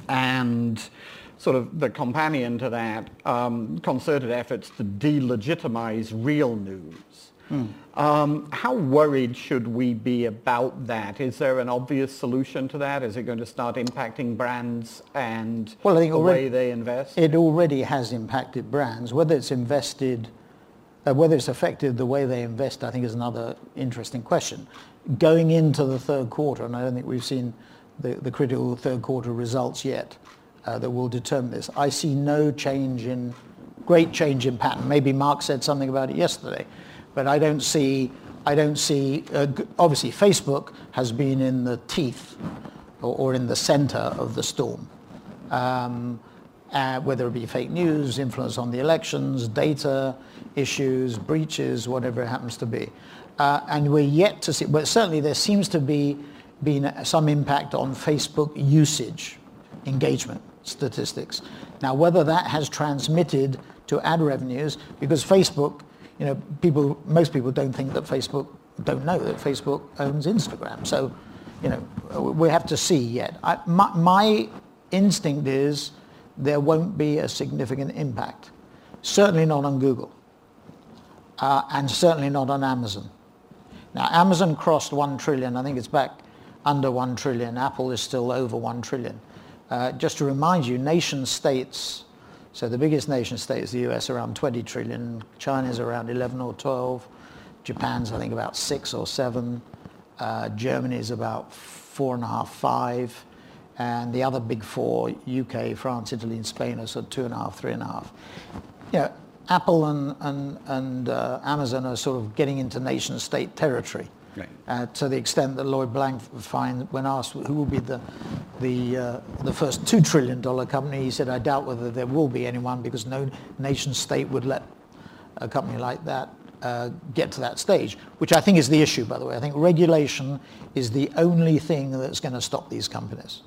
and sort of the companion to that, um, concerted efforts to delegitimize real news. Mm. Um, how worried should we be about that? Is there an obvious solution to that? Is it going to start impacting brands and well, I think the already, way they invest? It already has impacted brands. Whether it's invested, uh, whether it's affected the way they invest, I think is another interesting question. Going into the third quarter, and I don't think we've seen the, the critical third quarter results yet uh, that will determine this. I see no change in, great change in pattern. Maybe Mark said something about it yesterday, but I don't see, I don't see, uh, obviously Facebook has been in the teeth or, or in the center of the storm. Um, uh, whether it be fake news, influence on the elections, data issues, breaches, whatever it happens to be. Uh, and we're yet to see, but certainly there seems to be been some impact on Facebook usage, engagement statistics. Now, whether that has transmitted to ad revenues, because Facebook, you know, people, most people don't think that Facebook, don't know that Facebook owns Instagram. So, you know, we have to see yet. I, my, my instinct is there won't be a significant impact. Certainly not on Google. Uh, and certainly not on Amazon. Now, Amazon crossed 1 trillion. I think it's back under 1 trillion. Apple is still over 1 trillion. Uh, just to remind you, nation states, so the biggest nation state is the US, around 20 trillion. China's around 11 or 12. Japan's, I think, about 6 or 7. Uh, Germany's about four and a half, five. And the other big four, UK, France, Italy, and Spain, are sort of two and a half, three and a half. You know, Apple and, and, and uh, Amazon are sort of getting into nation state territory. Right. Uh, to the extent that Lloyd Blankfein, when asked who will be the the uh, the first two trillion dollar company, he said, "I doubt whether there will be anyone because no nation state would let a company like that uh, get to that stage." Which I think is the issue, by the way. I think regulation is the only thing that's going to stop these companies.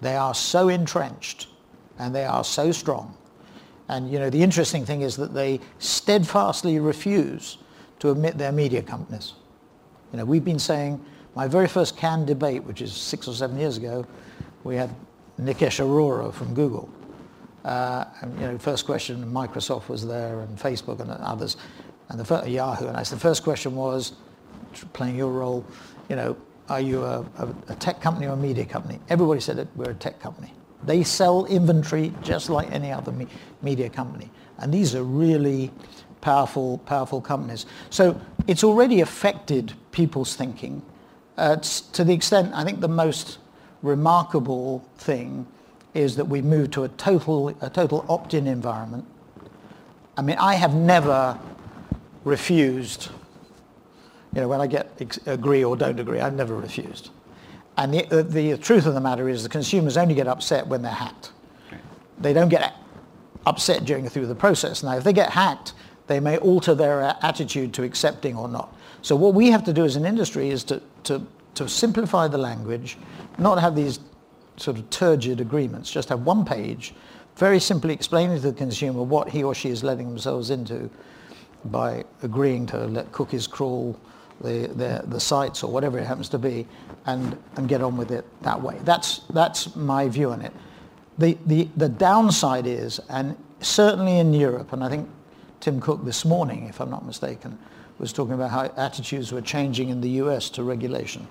They are so entrenched and they are so strong. And you know, the interesting thing is that they steadfastly refuse to admit their media companies. You know, we've been saying, my very first Cannes debate, which is six or seven years ago, we had Nikesh Arora from Google. Uh, and, you know, first question, Microsoft was there and Facebook and others, and the first, Yahoo. And I said, the first question was, playing your role, you know, are you a, a, a tech company or a media company? Everybody said that we're a tech company. They sell inventory just like any other me- media company. And these are really powerful, powerful companies. So it's already affected people's thinking uh, to the extent, I think the most remarkable thing is that we moved to a total, a total opt-in environment. I mean, I have never refused, you know, when I get ex- agree or don't agree, I've never refused. And the, uh, the truth of the matter is the consumers only get upset when they're hacked. They don't get upset during through the process. Now, if they get hacked, they may alter their attitude to accepting or not. So what we have to do as an industry is to, to, to simplify the language, not have these sort of turgid agreements, just have one page, very simply explaining to the consumer what he or she is letting themselves into by agreeing to let cookies crawl the, the, the sites or whatever it happens to be and, and get on with it that way. That's, that's my view on it. The, the, the downside is, and certainly in Europe, and I think Tim Cook this morning, if I'm not mistaken, was talking about how attitudes were changing in the US to regulation.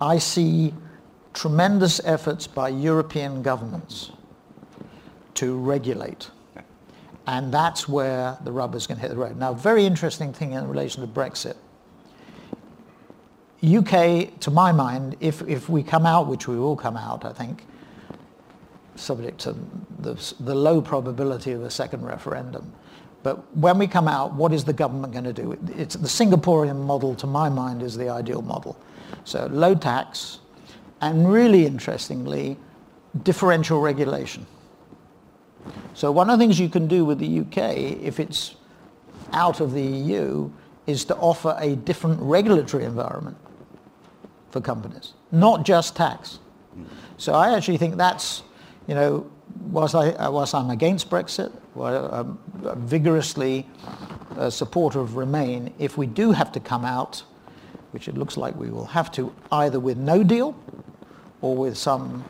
I see tremendous efforts by European governments to regulate. And that's where the rubber's going to hit the road. Now, very interesting thing in relation to Brexit. UK, to my mind, if, if we come out, which we will come out, I think, subject to the, the low probability of a second referendum, but when we come out, what is the government going to do? It's the Singaporean model, to my mind, is the ideal model. So low tax, and really interestingly, differential regulation. So one of the things you can do with the UK, if it's out of the EU, is to offer a different regulatory environment for companies, not just tax. So I actually think that's, you know, whilst, I, uh, whilst I'm against Brexit, I'm um, vigorously a supporter of Remain, if we do have to come out, which it looks like we will have to, either with no deal or with some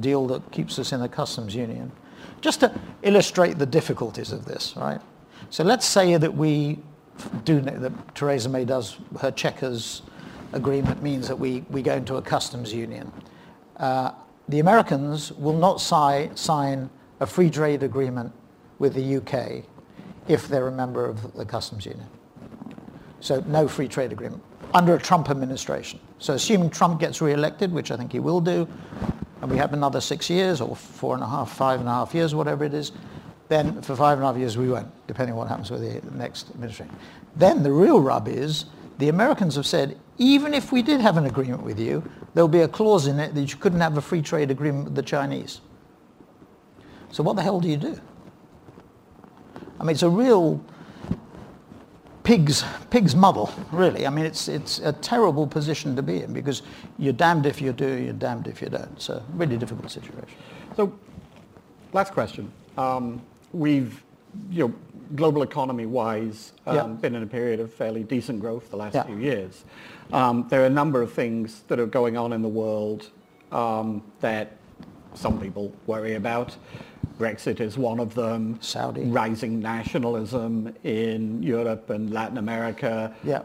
deal that keeps us in the customs union, just to illustrate the difficulties of this, right? So let's say that we do, that Theresa May does, her Chequers agreement means that we, we go into a customs union. Uh, the Americans will not si- sign a free trade agreement with the UK if they're a member of the customs union. So no free trade agreement under a Trump administration. So assuming Trump gets re-elected, which I think he will do, and we have another six years or four and a half, five and a half years, whatever it is, then for five and a half years we won't, depending on what happens with the next administration. Then the real rub is the Americans have said, even if we did have an agreement with you, there'll be a clause in it that you couldn't have a free trade agreement with the Chinese. So what the hell do you do? I mean, it's a real pig's, pig's muddle, really. I mean, it's, it's a terrible position to be in because you're damned if you do, you're damned if you don't. It's a really difficult situation. So, last question. Um, we've, you know, global economy-wise, um, yeah. been in a period of fairly decent growth the last yeah. few years. Um, there are a number of things that are going on in the world um, that some people worry about. Brexit is one of them. Saudi. Rising nationalism in Europe and Latin America. Yeah.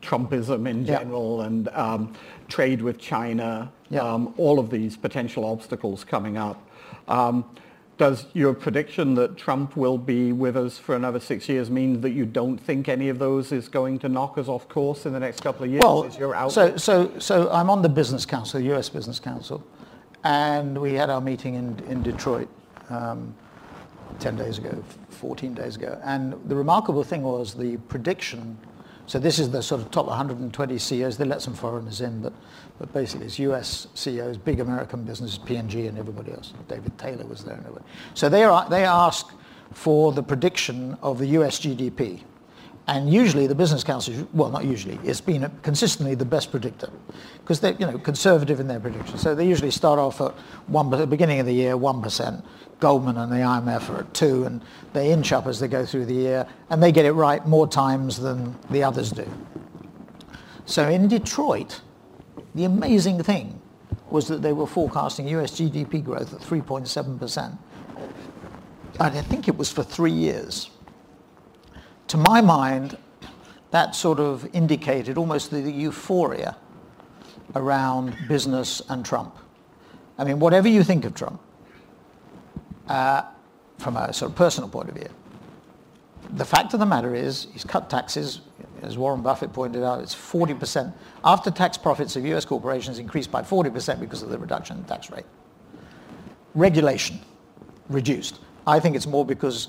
Trumpism in general yeah. and um, trade with China. Yeah. Um, all of these potential obstacles coming up. Um, does your prediction that Trump will be with us for another six years mean that you don't think any of those is going to knock us off course in the next couple of years? Well, so, so, so I'm on the Business Council, the US Business Council, and we had our meeting in, in Detroit um, 10 days ago, 14 days ago. And the remarkable thing was the prediction. So this is the sort of top 120 CEOs. They let some foreigners in, but, but basically it's US CEOs, big American businesses, P&G and everybody else. David Taylor was there. Everybody. So they, are, they ask for the prediction of the US GDP. And usually the business council, well, not usually, it's been consistently the best predictor because they're you know, conservative in their predictions. So they usually start off at one, at the beginning of the year, 1%. Goldman and the IMF are at 2 and they inch up as they go through the year and they get it right more times than the others do. So in Detroit, the amazing thing was that they were forecasting US GDP growth at 3.7%. And I think it was for three years to my mind, that sort of indicated almost the, the euphoria around business and Trump. I mean, whatever you think of Trump, uh, from a sort of personal point of view, the fact of the matter is he's cut taxes, as Warren Buffett pointed out, it's 40%. After-tax profits of US corporations increased by 40% because of the reduction in tax rate. Regulation reduced. I think it's more because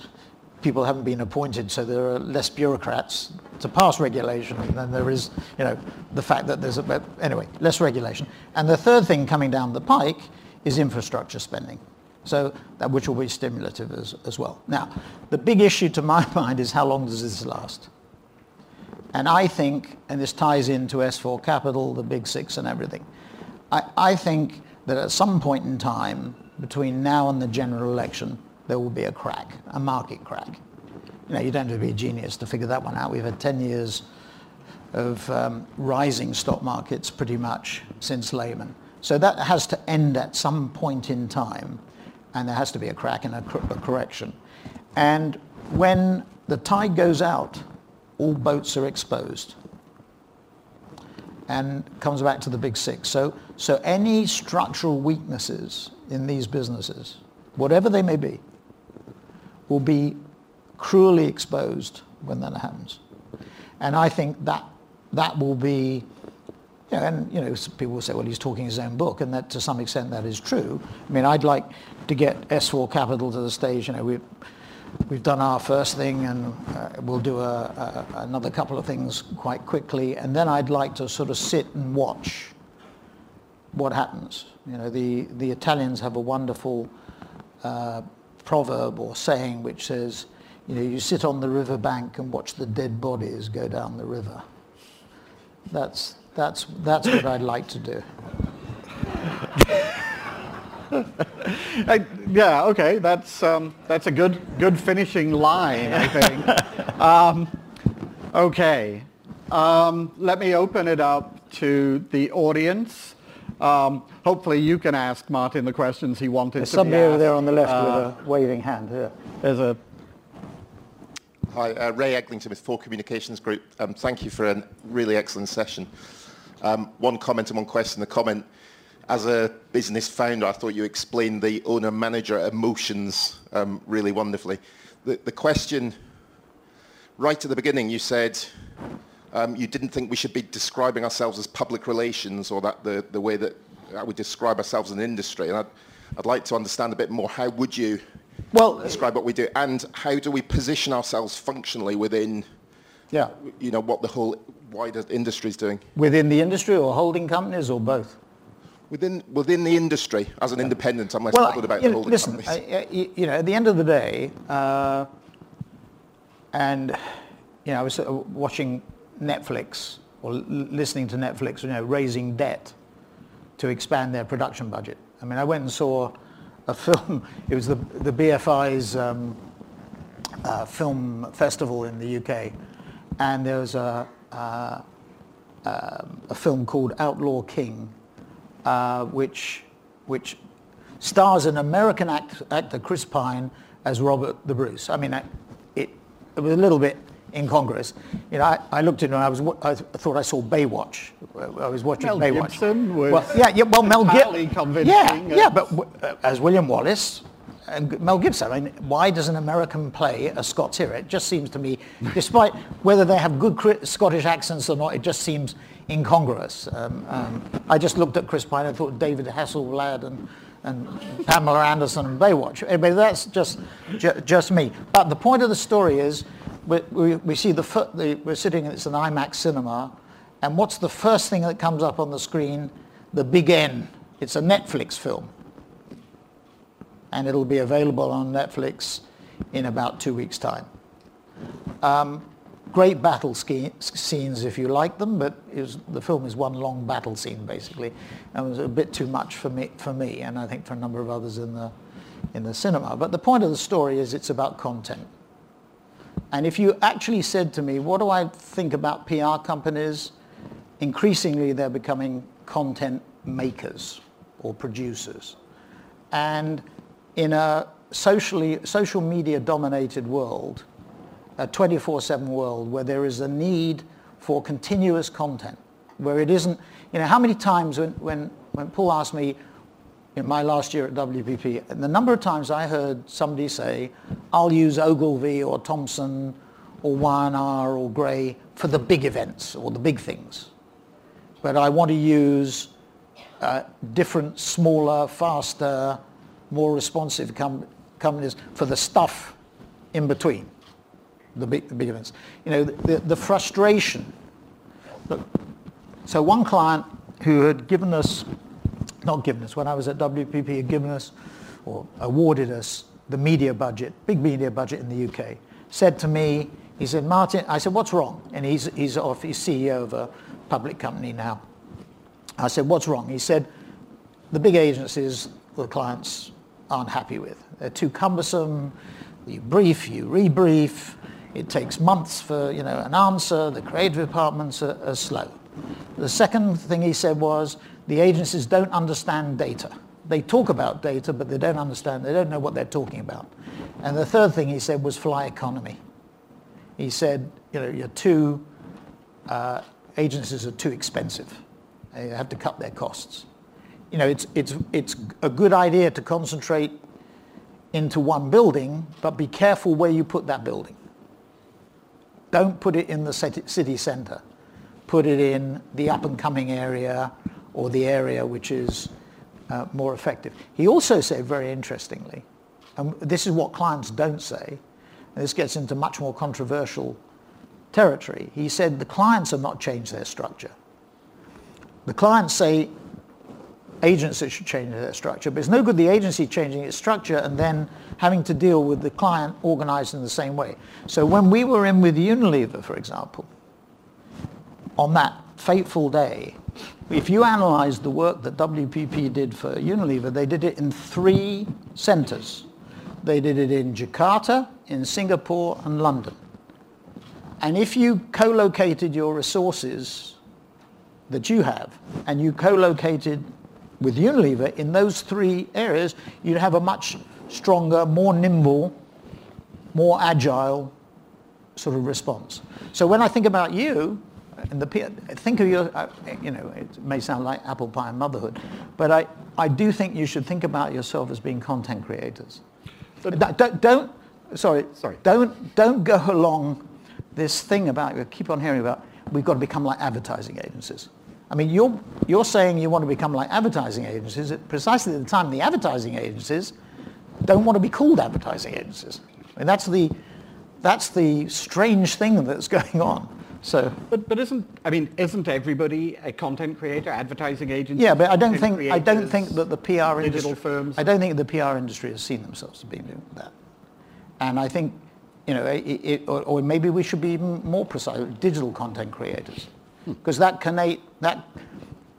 people haven't been appointed, so there are less bureaucrats to pass regulation than there is, you know, the fact that there's a, anyway, less regulation. And the third thing coming down the pike is infrastructure spending. So that which will be stimulative as, as well. Now, the big issue to my mind is how long does this last? And I think, and this ties into S4 Capital, the Big Six and everything, I, I think that at some point in time, between now and the general election, there will be a crack, a market crack. You know, you don't have to be a genius to figure that one out. We've had 10 years of um, rising stock markets pretty much since Lehman. So that has to end at some point in time, and there has to be a crack and a, cor- a correction. And when the tide goes out, all boats are exposed. And comes back to the big six. So, so any structural weaknesses in these businesses, whatever they may be, will be cruelly exposed when that happens. And I think that that will be, you know, and you know, people will say, well, he's talking his own book, and that to some extent that is true. I mean, I'd like to get S4 Capital to the stage. You know, we've we've done our first thing, and uh, we'll do a, a, another couple of things quite quickly, and then I'd like to sort of sit and watch what happens. You know, the the Italians have a wonderful. Uh, proverb or saying which says, you know, you sit on the river bank and watch the dead bodies go down the river. That's, that's, that's what I'd like to do. I, yeah, okay, that's, um, that's a good, good finishing line, I think. um, okay, um, let me open it up to the audience. Um, hopefully you can ask Martin the questions he wanted There's to somebody over there on the left uh, with a waving hand. Here. There's a... Hi, uh, Ray Eglinton with Four Communications Group. Um, thank you for a really excellent session. Um, one comment and one question. The comment, as a business founder, I thought you explained the owner-manager emotions um, really wonderfully. The, the question, right at the beginning, you said um, you didn't think we should be describing ourselves as public relations or that the, the way that we describe ourselves as an industry. And I'd, I'd like to understand a bit more. How would you Well, describe what we do, and how do we position ourselves functionally within, yeah, you know, what the whole wider industry is doing? within the industry or holding companies or both? Within within the industry, as an independent, I'm less Well, bothered about you the know, holding listen, companies. I- you you know, at the end of the day, uh, and you know, I was uh, watching Netflix or listening to Netflix, you know, raising debt to expand their production budget. I mean, I went and saw a film. It was the the BFI's um, uh, film festival in the UK, and there was a uh, um, a film called Outlaw King, uh, which which stars an American act, actor Chris Pine as Robert the Bruce. I mean, it it was a little bit incongruous. You know, I, I looked at it and I was, I thought I saw Baywatch. I was watching Mel Baywatch. Gibson was well, yeah, yeah. Well, Mel Gibson. convincing, Yeah, yeah, but uh, as William Wallace. And Mel Gibson. I mean, why does an American play a Scots hero? It just seems to me, despite whether they have good Scottish accents or not, it just seems incongruous. Um, um, I just looked at Chris Pine and thought David Hasselhoff and, and Pamela Anderson and Baywatch. Anyway, that's just ju- just me. But the point of the story is, we, we, we see the, the we're sitting. In it's an IMAX cinema, and what's the first thing that comes up on the screen? The Big N. It's a Netflix film and it'll be available on Netflix in about two weeks' time. Um, great battle scenes if you like them, but was, the film is one long battle scene basically, and it was a bit too much for me, for me, and I think for a number of others in the in the cinema. But the point of the story is it's about content. And if you actually said to me, what do I think about PR companies? Increasingly, they're becoming content makers or producers. And in a socially, social media dominated world, a 24-7 world where there is a need for continuous content, where it isn't, you know, how many times when, when, when Paul asked me in my last year at WPP, the number of times I heard somebody say, I'll use Ogilvy or Thompson or Y&R or Grey for the big events or the big things. But I want to use uh, different, smaller, faster, more responsive com- companies for the stuff in between, the big, the big events. You know, the, the frustration. Look, so one client who had given us, not given us, when I was at WPP, had given us or awarded us the media budget, big media budget in the UK, said to me, he said, Martin, I said, what's wrong? And he's, he's off, he's CEO of a public company now. I said, what's wrong? He said, the big agencies, the clients aren't happy with. They're too cumbersome. You brief, you rebrief. It takes months for you know an answer. The creative departments are, are slow. The second thing he said was the agencies don't understand data. They talk about data, but they don't understand. They don't know what they're talking about. And the third thing he said was fly economy. He said, you know, you're too uh, agencies are too expensive. They have to cut their costs you know, it's, it's, it's a good idea to concentrate into one building, but be careful where you put that building. Don't put it in the city centre. Put it in the up and coming area or the area which is uh, more effective. He also said very interestingly, and this is what clients don't say, and this gets into much more controversial territory. He said the clients have not changed their structure. The clients say agencies should change their structure. But it's no good the agency changing its structure and then having to deal with the client organized in the same way. So when we were in with Unilever, for example, on that fateful day, if you analyze the work that WPP did for Unilever, they did it in three centers. They did it in Jakarta, in Singapore, and London. And if you co-located your resources that you have, and you co-located with Unilever in those three areas, you'd have a much stronger, more nimble, more agile sort of response. So when I think about you, and the think of your, uh, you know, it may sound like apple pie and motherhood, but I, I do think you should think about yourself as being content creators. Don't, don't, sorry, Sorry. don't, don't go along this thing about, you keep on hearing about, we've got to become like advertising agencies. I mean, you're, you're saying you want to become like advertising agencies at precisely the time the advertising agencies don't want to be called advertising agencies. I mean, that's the, that's the strange thing that's going on. So, But, but isn't, I mean, isn't everybody a content creator, advertising agency? yeah, but I don't think, I don't think that the PR industry, firms. I don't think the PR industry has seen themselves as being doing that. And I think, you know, it, it, or, or maybe we should be even more precise, digital content creators. Hmm. Because that connate, that,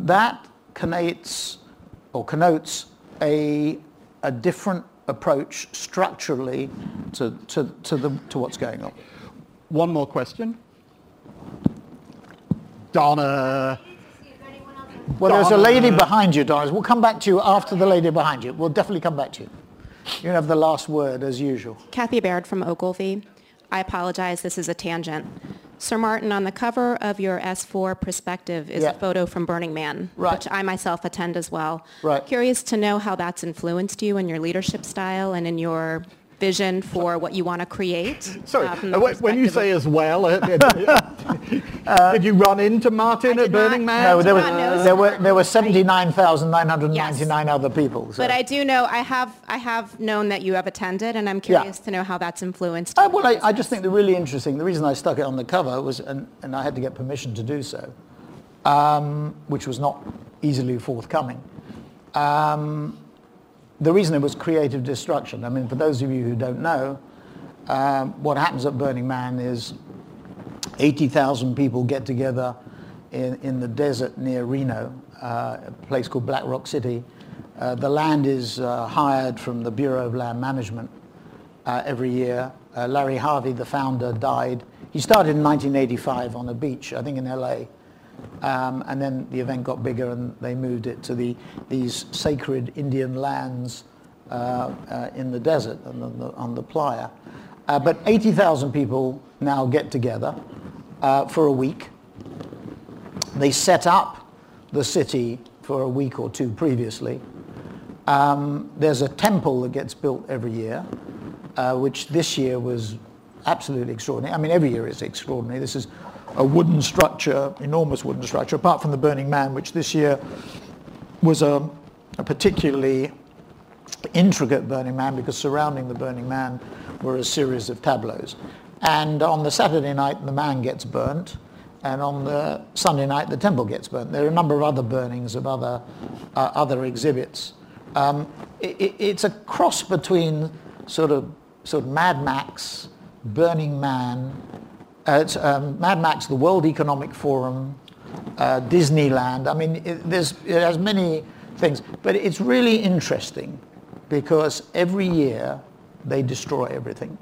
that connotes or connotes a, a different approach structurally to, to, to, the, to what's going on. One more question. Donna. Well, there's a lady behind you, Doris. We'll come back to you after the lady behind you. We'll definitely come back to you. You have the last word as usual. Kathy Baird from Ogilvy. I apologize, this is a tangent. Sir Martin, on the cover of your S4 perspective is Yeah. a photo from Burning Man, Right. which I myself attend as well. Right. Curious to know how that's influenced you in your leadership style and in your vision for what you want to create. Sorry, uh, uh, when you say as well, uh, uh, did you run into Martin at Burning. Man? No, there, was, not there were Martin. there were 79,999 other people. so- But I do know, I have, I have known that you have attended, and I'm curious to know how that's influenced. Uh, well, I, I just business. think the really interesting, the reason I stuck it on the cover was, and, and I had to get permission to do so, um, which was not easily forthcoming. Um, the reason it was creative destruction. I mean, for those of you who don't know, um, what happens at Burning Man is 80,000 people get together in, in the desert near Reno, uh, a place called Black Rock City. Uh, the land is uh, hired from the Bureau of Land Management uh, every year. Uh, Larry Harvey, the founder, died. He started in 1985 on a beach, I think in LA. Um, and then the event got bigger and they moved it to the, these sacred Indian lands uh, uh, in the desert and on the, on the playa. Uh, but 80,000 people now get together uh, for a week. They set up the city for a week or two previously. Um, there's a temple that gets built every year, uh, which this year was absolutely extraordinary. I mean, every year is extraordinary. This is a wooden structure, enormous wooden structure, apart from the Burning Man, which this year was a, a particularly intricate Burning Man because surrounding the Burning Man were a series of tableaus. And on the Saturday night, the man gets burnt, and on the Sunday night, the temple gets burnt. There are a number of other burnings of other, uh, other exhibits. Um, i i- it's a cross between sort of, sort of Mad Max, Burning Man, it's, um, Mad Max, the World Economic Forum, uh, Disneyland. I mean, it, there's, it has many things, but it's really interesting because every year they destroy everything.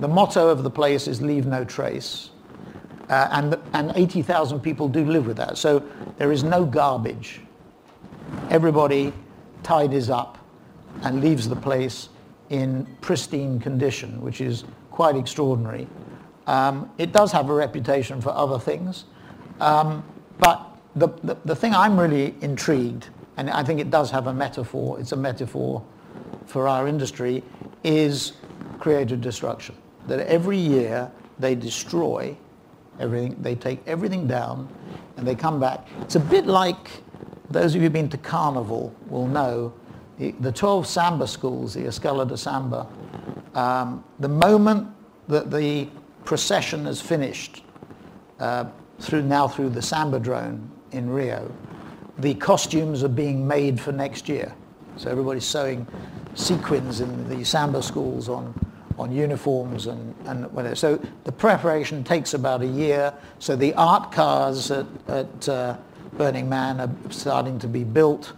The motto of the place is leave no trace. Uh, and, and 80,000 people do live with that. So there is no garbage. Everybody tidies up and leaves the place in pristine condition, which is quite extraordinary. Um, it does have a reputation for other things. Um, but the, the, the thing I'm really intrigued, and I think it does have a metaphor, it's a metaphor for our industry, is creative destruction. That every year they destroy everything, they take everything down and they come back. It's a bit like those of you who've been to Carnival will know the, the 12 Samba schools, the Escola de Samba, um, the moment that the procession has finished, uh, through now through the Sambadrome in Rio, the costumes are being made for next year. So everybody's sewing sequins in the Samba schools on, on uniforms and, and whatever. So the preparation takes about a year. So the art cars at, at uh, Burning Man are starting to be built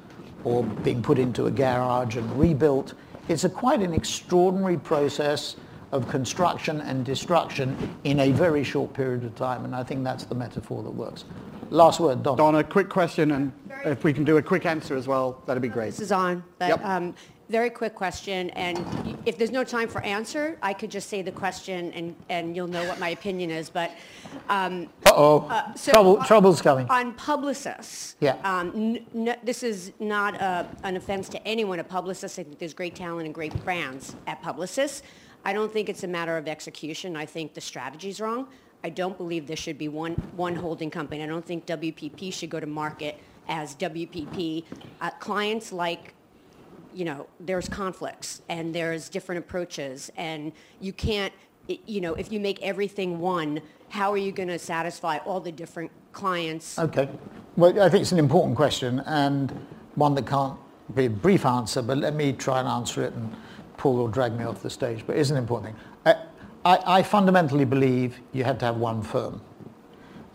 or being put into a garage and rebuilt. It's a quite an extraordinary process of construction and destruction in a very short period of time, and I think that's the metaphor that works. Last word, Don. Donna, quick question, and if we can do a quick answer as well, that'd be great. This is on, but Yep. um, very quick question, and if there's no time for answer, I could just say the question and, and you'll know what my opinion is, but um, Uh-oh. uh, so Trouble, on- trouble's coming. On Publicis. Yeah. um, n- n- This is not a- an offense to anyone at Publicis. I think there's great talent and great brands at Publicis. I don't think it's a matter of execution. I think the strategy's wrong. I don't believe there should be one, one holding company. I don't think WPP should go to market as WPP. Uh, clients like you know, there's conflicts and there's different approaches and you can't, you know, if you make everything one, how are you going to satisfy all the different clients? Okay. Well, I think it's an important question and one that can't be a brief answer, but let me try and answer it and Paul or drag me off the stage, but it's an important thing. I, I, I fundamentally believe you had to have one firm.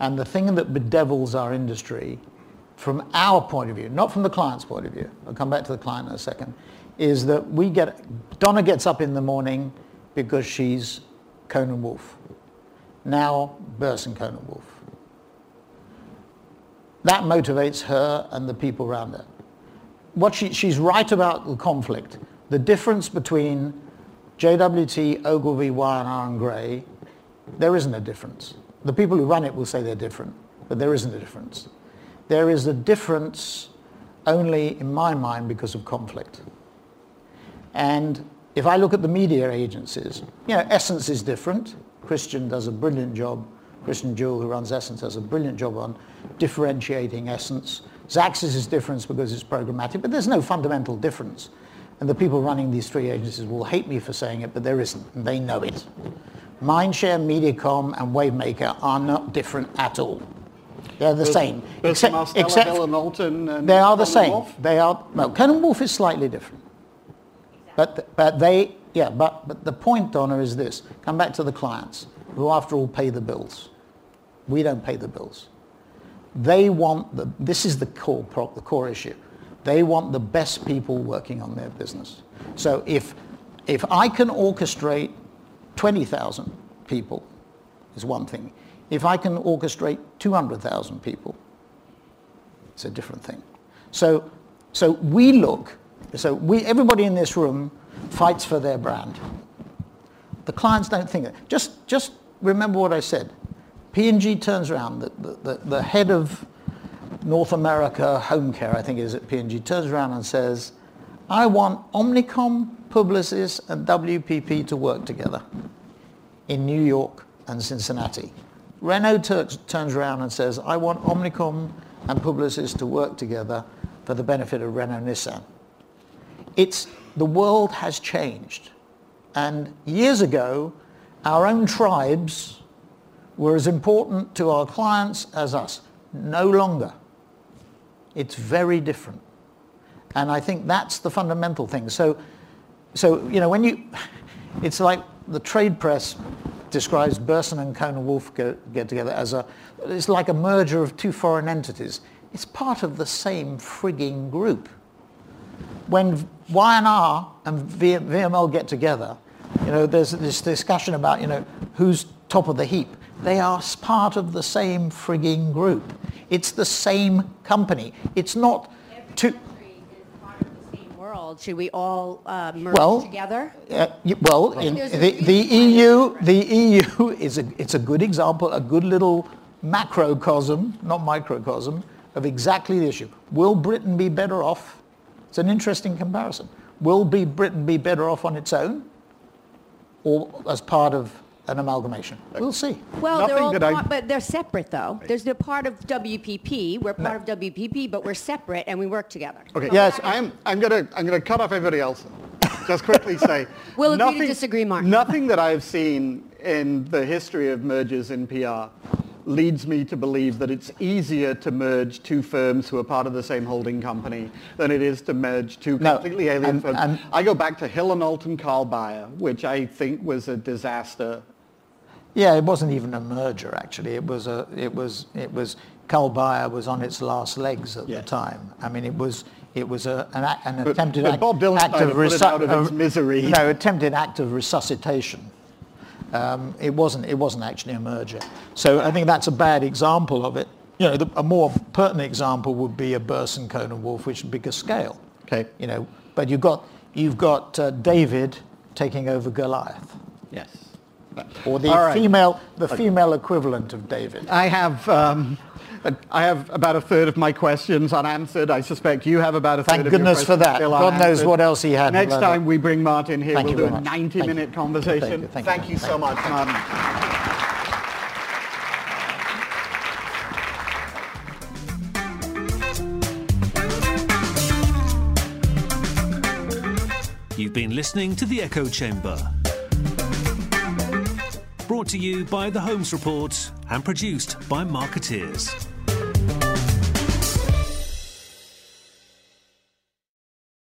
And the thing that bedevils our industry from our point of view, not from the client's point of view, I'll come back to the client in a second, is that we get, Donna gets up in the morning because she's Cohn & Wolfe. Now Burson Cohn & Wolfe. That motivates her and the people around her. What she, she's right about the conflict. The difference between JWT, Ogilvy, Y&R and Grey, there isn't a difference. The people who run it will say they're different, but there isn't a difference. There is a difference only in my mind because of conflict. And if I look at the media agencies, you know, Essence is different. Christian does a brilliant job. Christian Juhl, who runs Essence, does a brilliant job on differentiating Essence. Xaxis is different because it's programmatic, but there's no fundamental difference. And the people running these three agencies will hate me for saying it, but there isn't, and they know it. Mindshare, Mediacom, and Wavemaker are not different at all. They're the same. Except, except and they are the same. Wolf? They are, well, Cohn & Wolfe is slightly different. But, but they, yeah, but, but the point, Donna, is this. Come back to the clients, who after all pay the bills. We don't pay the bills. They want, the, this is the core, the core issue. They want the best people working on their business. So if, if I can orchestrate 20,000 people, is one thing. If I can orchestrate 200,000 people, it's a different thing. So, so we look, so we, everybody in this room fights for their brand. The clients don't think that. Just, just remember what I said. P&G turns around, the, the, the head of North America Home Care, I think is at P&G, turns around and says, I want Omnicom, Publicis, and WPP to work together in New York and Cincinnati. Renault turns around and says, I want Omnicom and Publicis to work together for the benefit of Renault Nissan. It's, the world has changed. And years ago, our own tribes were as important to our clients as us. No longer. It's very different. And I think that's the fundamental thing. So, so you know, when you, it's like the trade press describes Burson and Cohn Wolfe get, get together as a, it's like a merger of two foreign entities. It's part of the same frigging group. When Y&R and VML get together, you know, there's this discussion about, you know, who's top of the heap. They are part of the same frigging group. It's the same company. It's not two world, should we all uh, merge well, together? Uh, well, in, the, the EU, the EU is a, it's a good example, a good little macrocosm, not microcosm, of exactly the issue. Will Britain be better off? It's an interesting comparison. Will be Britain be better off on its own or as part of an amalgamation. We'll see. Well, Nothing they're all part, I... but they're separate though. There's the part of WPP. We're part no. of WPP, but we're separate and we work together. Okay. So yes, I'm. I'm gonna. I'm gonna cut off everybody else. Just quickly say. we'll nothing, agree to disagree, Mark. Nothing that I've seen in the history of mergers in PR leads me to believe that it's easier to merge two firms who are part of the same holding company than it is to merge two no, completely alien firms. I go back to Hill and Knowlton Carl Byoir, which I think was a disaster yeah, it wasn't even a merger actually. It was a, it was, it was, Carl Byoir was on its last legs at the time. I mean, it was, it was a, an, an attempted but, but Bob act of, resu- out of its misery. No, attempted act of resuscitation. Um, it wasn't, it wasn't actually a merger. So I think that's a bad example of it. You know, the, a more pertinent example would be a Burson Cohn & Wolfe, which is bigger scale. Okay. You know, but you've got, you've got uh, David taking over Goliath. Yes or the right. female, the okay. female equivalent of David. I have, um, I have about a third of my questions unanswered. I suspect you have about a third. Thank goodness for that. God knows what else he had. Next time it. we bring Martin here, Thank we'll do a 90-minute conversation. Thank you. Thank you. Thank you so much, Martin. You've been listening to The Echo Chamber. Brought to you by The Holmes Report and produced by Markettiers.